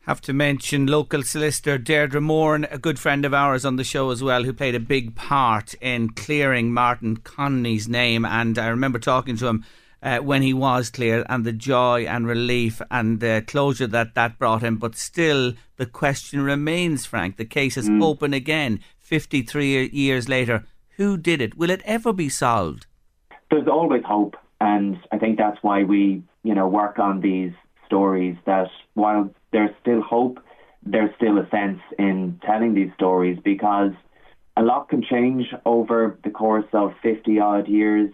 Have to mention local solicitor Deirdre Moore, a good friend of ours on the show as well, who played a big part in clearing Martin Conmey's name. And I remember talking to him uh, when he was cleared and the joy and relief and the closure that that brought him. But still, the question remains, Frank. The case is Mm. open again 53 years later. Who did it? Will it ever be solved? There's always hope, and I think that's why we, you know, work on these stories. That while there's still hope, there's still a sense in telling these stories because a lot can change over the course of 50 odd years.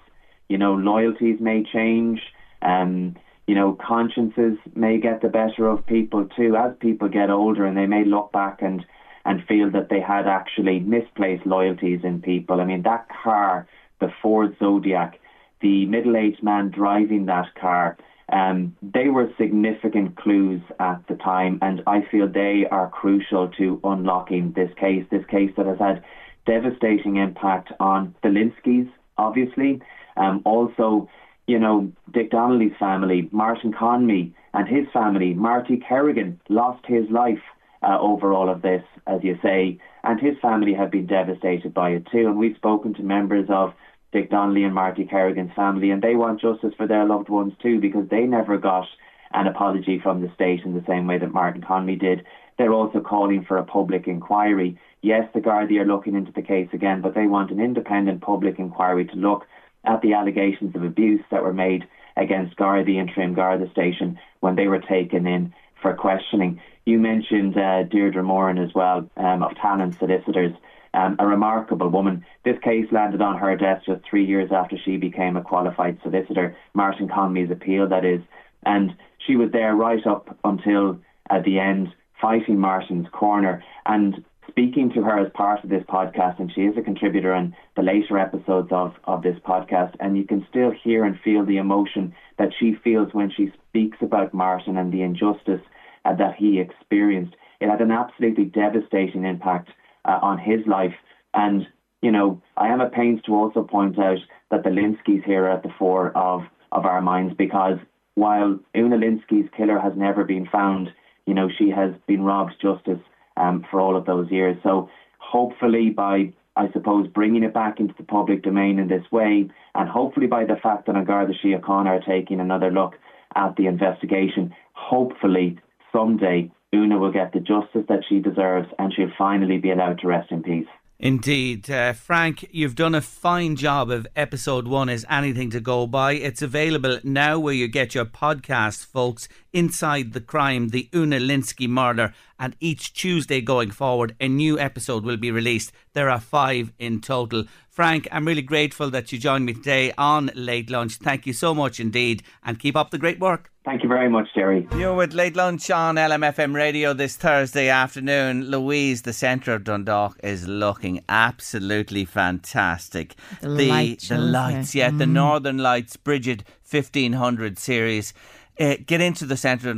You know, loyalties may change. Um, you know, consciences may get the better of people too as people get older and they may look back and, and feel that they had actually misplaced loyalties in people. I mean, that car, the Ford Zodiac, the middle-aged man driving that car, um, they were significant clues at the time, and I feel they are crucial to unlocking this case. This case that has had devastating impact on the Lynskeys, obviously. Um, also, you know, Dick Donnelly's family, Martin Conmey and his family, Marty Kerrigan lost his life uh, over all of this, as you say, and his family have been devastated by it too. And we've spoken to members of Dick Donnelly and Marty Kerrigan's family, and they want justice for their loved ones too, because they never got an apology from the state in the same way that Martin Conmey did. They're also calling for a public inquiry. Yes, the Gardaí are looking into the case again, but they want an independent public inquiry to look at the allegations of abuse that were made against Gardaí and Trim Garda Station when they were taken in for questioning. You mentioned uh, Deirdre Moran as well um, of Talent Solicitors, um, a remarkable woman. This case landed on her desk just three years after she became a qualified solicitor, Martin Conmey's appeal, that is. And she was there right up until at the end, fighting Martin's corner. And speaking to her as part of this podcast, and she is a contributor in the later episodes of, of this podcast, and you can still hear and feel the emotion that she feels when she speaks about Martin and the injustice uh, that he experienced. It had an absolutely devastating impact uh, on his life. And, you know, I am at pains to also point out that the Lynskeys here are at the fore of, of our minds because while Una Lynskey's killer has never been found, you know, she has been robbed justice um, for all of those years. So hopefully by, I suppose, bringing it back into the public domain in this way, and hopefully by the fact that Garda Síochána are taking another look at the investigation, hopefully someday Una will get the justice that she deserves and she'll finally be allowed to rest in peace. Indeed. Uh, Frank, you've done a fine job of episode one is anything to go by. It's available now where you get your podcast, folks. Inside the Crime, the Una Lynskey murder. And each Tuesday going forward, a new episode will be released. There are five in total. Frank, I'm really grateful that you joined me today on Late Lunch. Thank you so much indeed, and keep up the great work. Thank you very much, Jerry. You're with Late Lunch on LMFM Radio this Thursday afternoon. Louise, the centre of Dundalk, is looking absolutely fantastic. The light the lights, there. yeah, the Mm. Northern Lights Bridget 1500 series. Uh, get into the centre of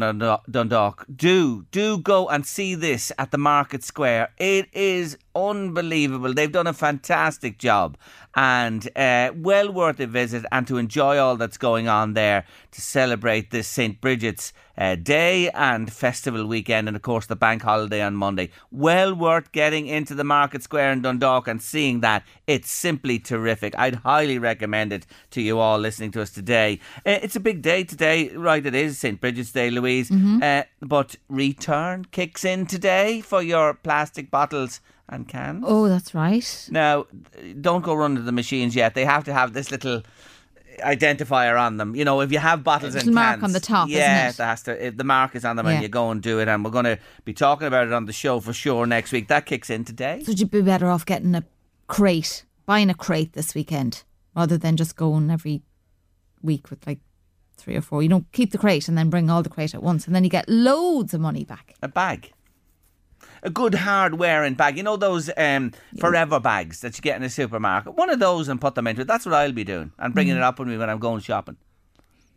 Dundalk-. Do, do go and see this at the Market Square. It is unbelievable. They've done a fantastic job and uh, well worth a visit and to enjoy all that's going on there to celebrate this St. Bridget's uh, Day and festival weekend and of course the bank holiday on Monday. Well worth getting into the Market Square in Dundalk and seeing that. It's simply terrific. I'd highly recommend it to you all listening to us today. Uh, it's a big day today, right? It is St. Bridget's Day, Louise. Mhm. Uh, but return kicks in today for your plastic bottles and cans. Oh, that's right. Now, don't go running to the machines yet. They have to have this little identifier on them. You know, if you have bottles and cans, mark on the top, isn't yeah, it? has to. If the mark is on them, Yeah. and you go and do it. And we're going to be talking about it on the show for sure next week. That kicks in today. So you'd be better off getting a crate, buying a crate this weekend, rather than just going every week with like three or four. You don't keep the crate and then bring all the crate at once, and then you get loads of money back. A bag. A good hard wearing bag. You know those um, forever bags that you get in a supermarket? One of those and put them into it. That's what I'll be doing and bringing Mm. it up with me when I'm going shopping.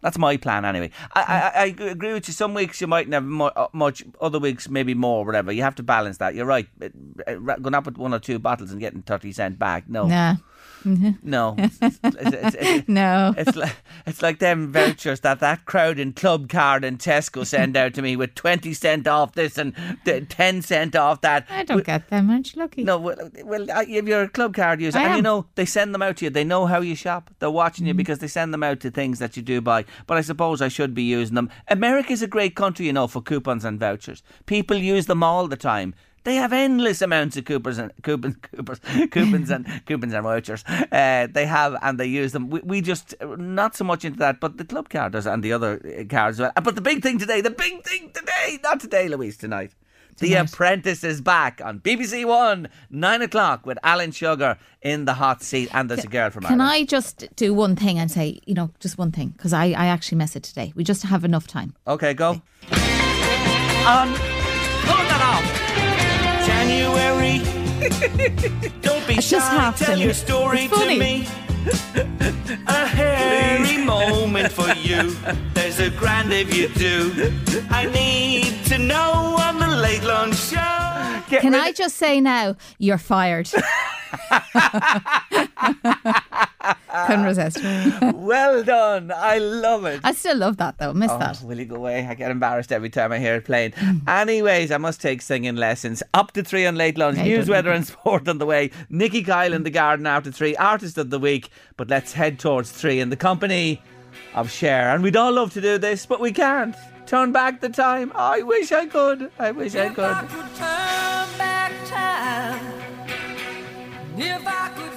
That's my plan anyway. I, I, I agree with you. Some weeks you mightn't have mu- uh, much, other weeks maybe more, whatever. You have to balance that. You're right. Going up with one or two bottles and getting 30 cent back. No. Nah. No. It's, it's, it's, No. It's like, it's like them vouchers that that crowd in Club Card and Tesco send out to me with 20 cent off this and 10 cent off that. I don't get them, aren't you lucky? No, well, well if you're a club card user, I and you know they send them out to you. They know how you shop. They're watching Mm-hmm. you because they send them out to things that you do buy. But I suppose I should be using them. America's a great country, you know, for coupons and vouchers. People use them all the time. They have endless amounts of coupons and coupons, coupons, coupons and coupons and vouchers. Uh, they have and they use them. We, we just not so much into that, but the club card does and the other uh, cards. as well. But the big thing today, the big thing today, not today, Louise, tonight. The Apprentice is back on BBC One, nine o'clock, with Alan Sugar in the hot seat, and there's a girl from Can Ireland. I just do one thing and say, you know, just one thing? Because I, I actually miss it today. We just have enough time. Okay, go. On. Don't be just shy. half Tell silly. your story to me. a hairy moment for you. There's a grand if you do. I need to know on the late lunch show. Get Can I just say now, you're fired. Ah. Couldn't resist. well done. I love it. I still love that though. Miss Oh, that. will you go away? I get embarrassed every time I hear it playing. Anyways, I must take singing lessons. Up to three on late lunch. Yeah, News, weather, and sport on the way. Nicky Kyle in the garden after three. Artist of the week. But let's head towards three in the company of Cher. And we'd all love to do this, but we can't. Turn back the time. I wish I could. I wish I could. Turn back time. If I could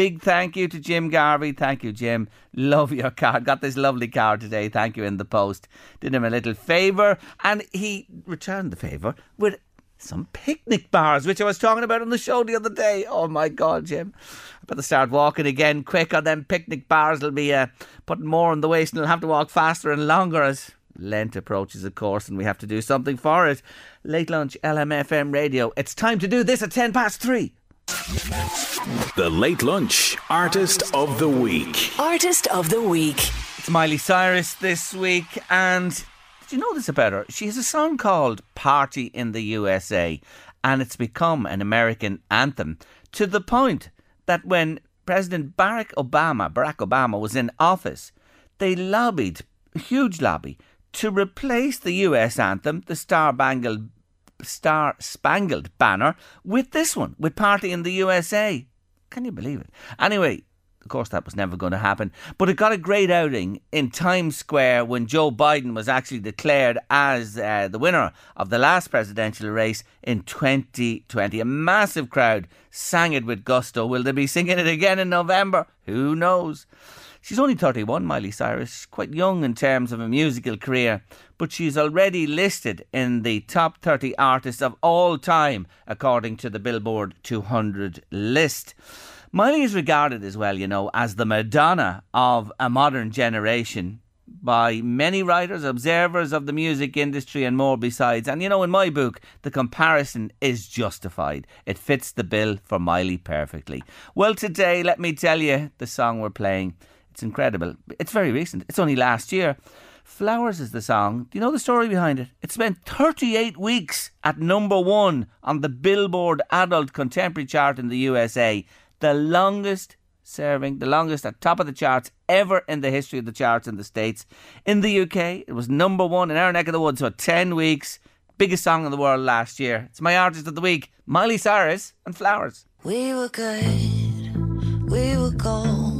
Big thank you to Jim Garvey. Thank you, Jim. Love your card. Got this lovely card today. Thank you in the post. Did him a little favour and he returned the favour with some picnic bars, which I was talking about on the show the other day. Oh my God, Jim. I better start walking again quick on them picnic bars. Will be uh, putting more on the waist and I'll have to walk faster and longer as Lent approaches, of course, and we have to do something for it. Late lunch, LMFM radio. It's time to do this at 10 past three. The Late Lunch Artist of the Week. Artist of the Week. It's Miley Cyrus this week, and did you know this about her? She has a song called Party in the USA, and it's become an American anthem to the point that when President Barack Obama, Barack Obama was in office, they lobbied, a huge lobby, to replace the US anthem, the Star Bangled Star Spangled Banner, with this one, with Party in the USA. Can you believe it? Anyway, of course, that was never going to happen. But it got a great outing in Times Square when Joe Biden was actually declared as uh, the winner of the last presidential race in 2020. A massive crowd sang it with gusto. Will they be singing it again in November? Who knows? She's only 31, Miley Cyrus, quite young in terms of a musical career, but she's already listed in the top 30 artists of all time, according to the Billboard 200 list. Miley is regarded as well, you know, as the Madonna of a modern generation by many writers, observers of the music industry, and more besides. And you know, in my book, the comparison is justified. It fits the bill for Miley perfectly. Well, today, let me tell you the song we're playing. It's incredible. It's very recent, it's only last year. Flowers is the song. Do you know the story behind it? It spent 38 weeks at number one on the Billboard Adult Contemporary chart in the USA, the longest serving, the longest at top of the charts ever in the history of the charts in the States. In the UK, it was number one in our neck of the woods for 10 weeks. Biggest song in the world last year. It's my artist of the week, Miley Cyrus and Flowers. We were good, we were gold,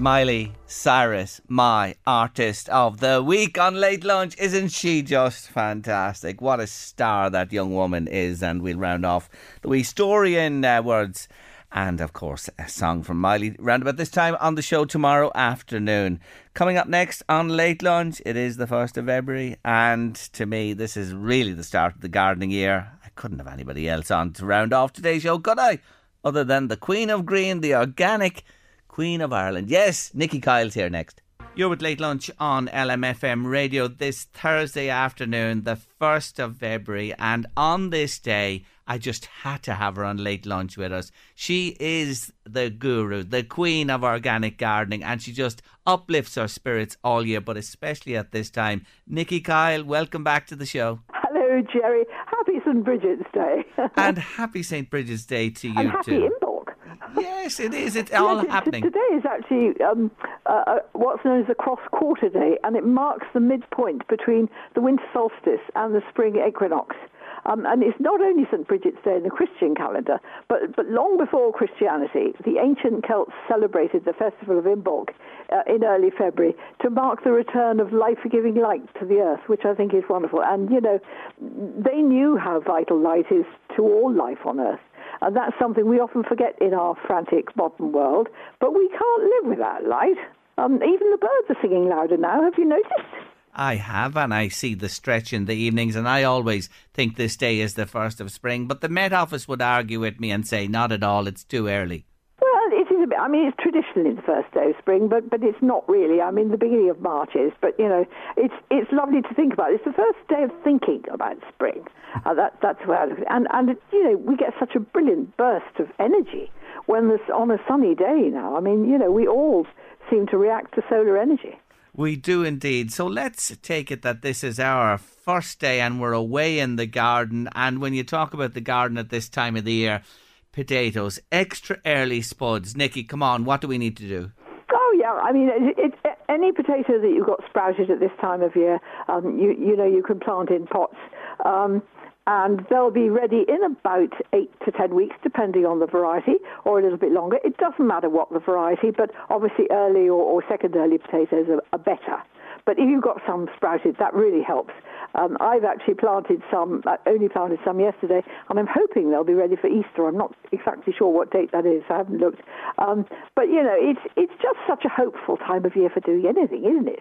Miley Cyrus, my artist of the week on Late Lunch. Isn't she just fantastic? What a star that young woman is. And we'll round off the wee story in uh, words. And of course, a song from Miley round about this time on the show tomorrow afternoon. Coming up next on Late Lunch, it is the 1st of February. And to me, this is really the start of the gardening year. I couldn't have anybody else on to round off today's show, could I? Other than the Queen of Green, the organic Queen of Ireland. Yes, Nicky Kyle's here next. You're with Late Lunch on LMFM radio this Thursday afternoon, the 1st of February. And on this day, I just had to have her on Late Lunch with us. She is the guru, the queen of organic gardening, and she just uplifts our spirits all year, but especially at this time. Nikki Kyle, welcome back to the show. Hello, Jerry. Happy St. Bridget's Day. and happy St. Bridget's Day to you and happy too. Imbolc. Yes, it is. It's all happening. Today is actually um, uh, uh, what's known as the cross quarter day, and it marks the midpoint between the winter solstice and the spring equinox. Um, and it's not only St. Bridget's Day in the Christian calendar, but, but long before Christianity, the ancient Celts celebrated the festival of Imbolc uh, in early February to mark the return of life-giving light to the earth, which I think is wonderful. And, you know, they knew how vital light is to all life on earth. And that's something we often forget in our frantic modern world. But we can't live without light. Um, even the birds are singing louder now. Have you noticed? I have, and I see the stretch in the evenings, and I always think this day is the first of spring. But the Met Office would argue with me and say, not at all, it's too early. Well, it is a bit. I mean, it's traditionally the first day of spring, but but it's not really. I mean, the beginning of March is. But you know, it's it's lovely to think about. It's the first day of thinking about spring. Uh, that that's where I look at it. And and you know, we get such a brilliant burst of energy when there's on a sunny day now. I mean, you know, we all seem to react to solar energy. We do indeed. So let's take it that this is our first day and we're away in the garden. And when you talk about the garden at this time of the year, potatoes, extra early spuds. Nicky, come on, what do we need to do? Oh yeah, I mean, it, it, any potato that you've got sprouted at this time of year, um, you you know you can plant in pots, um, and they'll be ready in about eight to ten weeks, depending on the variety, or a little bit longer. It doesn't matter what the variety, but obviously early or, or second early potatoes are, are better. But if you've got some sprouted, that really helps. Um, I've actually planted some, only planted some yesterday, and I'm hoping they'll be ready for Easter. I'm not exactly sure what date that is. I haven't looked. Um, but, you know, it's, it's just such a hopeful time of year for doing anything, isn't it?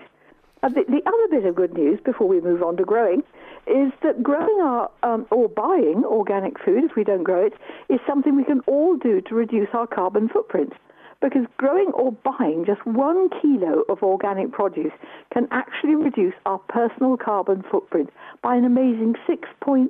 And the, the other bit of good news before we move on to growing is that growing our, um, or buying organic food, if we don't grow it, is something we can all do to reduce our carbon footprint because growing or buying just one kilo of organic produce can actually reduce our personal carbon footprint by an amazing 6.4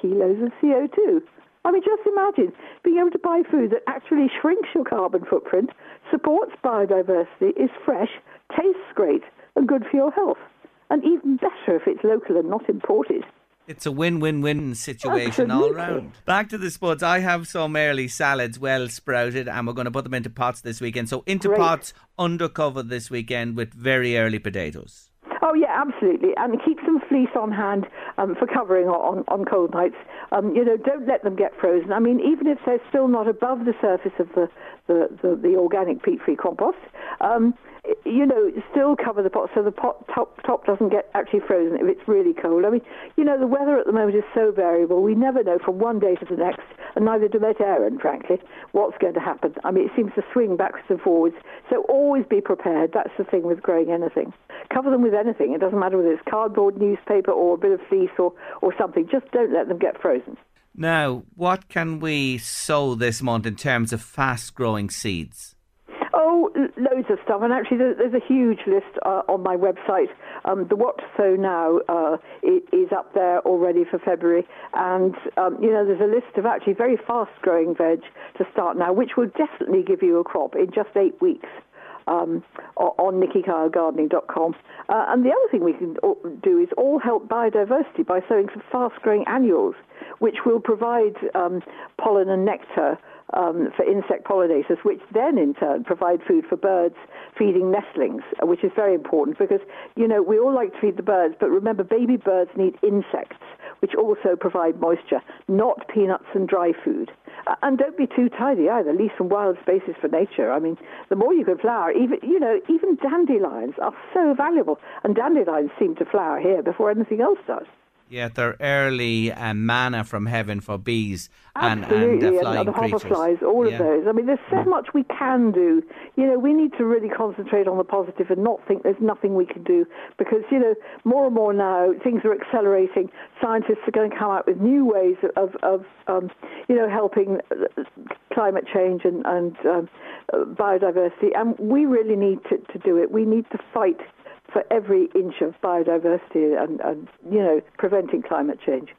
kilos of CO2. I mean, just imagine being able to buy food that actually shrinks your carbon footprint, supports biodiversity, is fresh, tastes great, and good for your health. And even better if it's local and not imported. It's a win-win-win situation all round. Back to the spuds. I have some early salads well sprouted, and we're going to put them into pots this weekend. So into Great. pots, undercover this weekend with very early potatoes. Oh yeah, absolutely, and keep some fleece on hand um, for covering on, on cold nights. Um, you know, don't let them get frozen. I mean, even if they're still not above the surface of the the, the, the organic peat-free compost, um, you know, still cover the pot so the pot top top doesn't get actually frozen if it's really cold. I mean, you know, the weather at the moment is so variable. We never know from one day to the next, and neither do Met Éireann, frankly, what's going to happen. I mean, it seems to swing backwards and forwards. So always be prepared. That's the thing with growing anything. Cover them with anything. It doesn't matter whether it's cardboard, newspaper, or a bit of fleece or, or something. Just don't let them get frozen. Now, what can we sow this month in terms of fast-growing seeds? Oh, loads of stuff, and actually, there's a huge list uh, on my website. Um, the What to Sow Now uh, is up there already for February, and um, you know, there's a list of actually very fast-growing veg to start now, which will definitely give you a crop in just eight weeks. Um, on nickykylegardening.com. Uh, and the other thing we can do is all help biodiversity by sowing some fast-growing annuals, which will provide um, pollen and nectar um, for insect pollinators, which then in turn provide food for birds feeding nestlings, which is very important because, you know, we all like to feed the birds, but remember, baby birds need insects, which also provide moisture, not peanuts and dry food. Uh, and don't be too tidy either. Leave some wild spaces for nature. I mean, the more you can flower, even you know, even dandelions are so valuable, and dandelions seem to flower here before anything else does. Yeah, they're early uh, manna from heaven for bees and, and uh, flying and, the creatures. hoverflies, all Yeah. of those. I mean, there's so much we can do. You know, we need to really concentrate on the positive and not think there's nothing we can do because, you know, more and more now things are accelerating. Scientists are going to come out with new ways of, of um, you know, helping uh, climate change and, and um, uh, biodiversity, and we really need to, to do it. We need to fight for every inch of biodiversity and, and you know, preventing climate change.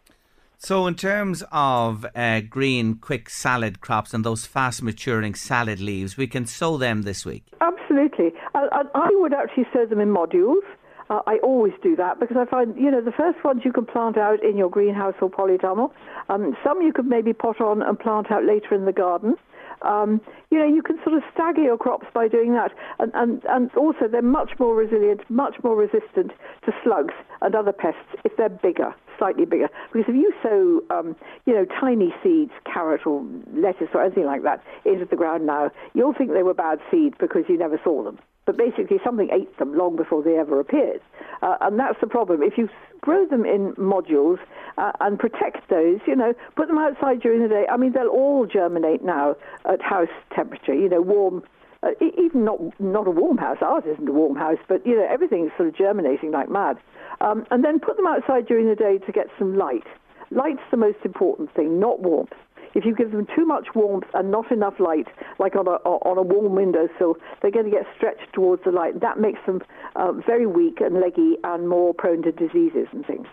So, in terms of uh, green, quick salad crops and those fast maturing salad leaves, we can sow them this week. Absolutely. I, I, I would actually sow them in modules. Uh, I always do that because I find, you know, the first ones you can plant out in your greenhouse or polytunnel. Um, some you could maybe pot on and plant out later in the garden. Um, you know, you can sort of stagger your crops by doing that. And, and, and also, they're much more resilient, much more resistant to slugs and other pests if they're bigger, slightly bigger. Because if you sow, um, you know, tiny seeds, carrot or lettuce or anything like that, into the ground now, you'll think they were bad seeds because you never saw them. But basically, something ate them long before they ever appeared. Uh, and that's the problem. If you grow them in modules uh, and protect those, you know, put them outside during the day. I mean, they'll all germinate now at house temperature, you know, warm. Uh, even not not a warm house. Ours isn't a warm house, but you know everything's sort of germinating like mad. Um, and then put them outside during the day to get some light. Light's the most important thing, not warmth. If you give them too much warmth and not enough light, like on a on a warm windowsill, they're going to get stretched towards the light. That makes them uh, very weak and leggy and more prone to diseases and things.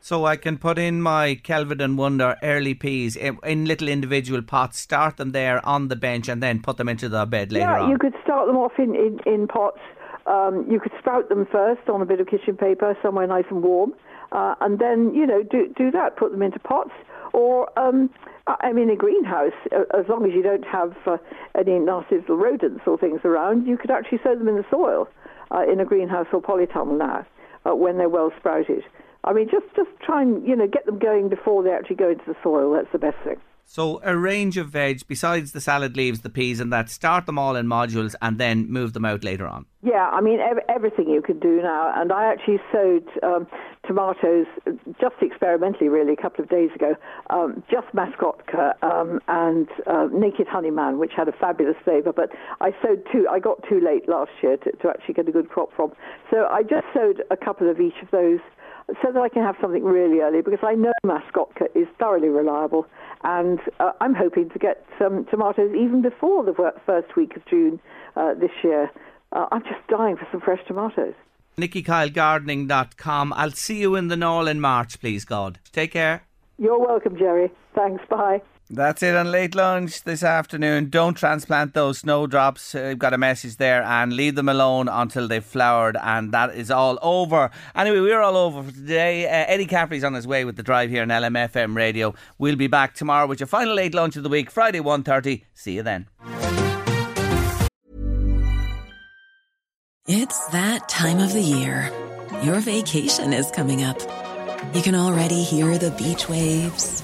So, I can put in my Kelvedon Wonder early peas in, in little individual pots, start them there on the bench, and then put them into the bed later yeah, on. you could start them off in, in, in pots. Um, you could sprout them first on a bit of kitchen paper, somewhere nice and warm, uh, and then you know do do that. Put them into pots, or um, I mean a greenhouse. uh, As long as you don't have uh, any nasty little rodents or things around, you could actually sow them in the soil uh, in a greenhouse or polytunnel now uh, when they're well sprouted. I mean, just just try and you know get them going before they actually go into the soil. That's the best thing. So, a range of veg besides the salad leaves, the peas, and that. Start them all in modules and then move them out later on. Yeah, I mean ev- everything you can do now, and I actually sowed um, tomatoes just experimentally, really, a couple of days ago. Um, just Maskotka um, and uh, naked honeyman, which had a fabulous flavour. But I sowed two. I got too late last year to, to actually get a good crop from. So I just sowed a couple of each of those. So that I can have something really early, because I know Maskotka is thoroughly reliable, and uh, I'm hoping to get some tomatoes even before the first week of June uh, this year. Uh, I'm just dying for some fresh tomatoes. NickyKyleGardening.com. I'll see you in the Knoll in March, please God. Take care. You're welcome, Jerry. Thanks. Bye. That's it on late lunch this afternoon. Don't transplant those snowdrops. Uh, I've got a message there and leave them alone until they've flowered, and that is all over. Anyway, we're all over for today. Uh, Eddie Caffrey's on his way with the drive here on LMFM radio. We'll be back tomorrow with your final late lunch of the week, Friday 1.30. See you then. It's that time of the year. Your vacation is coming up. You can already hear the beach waves,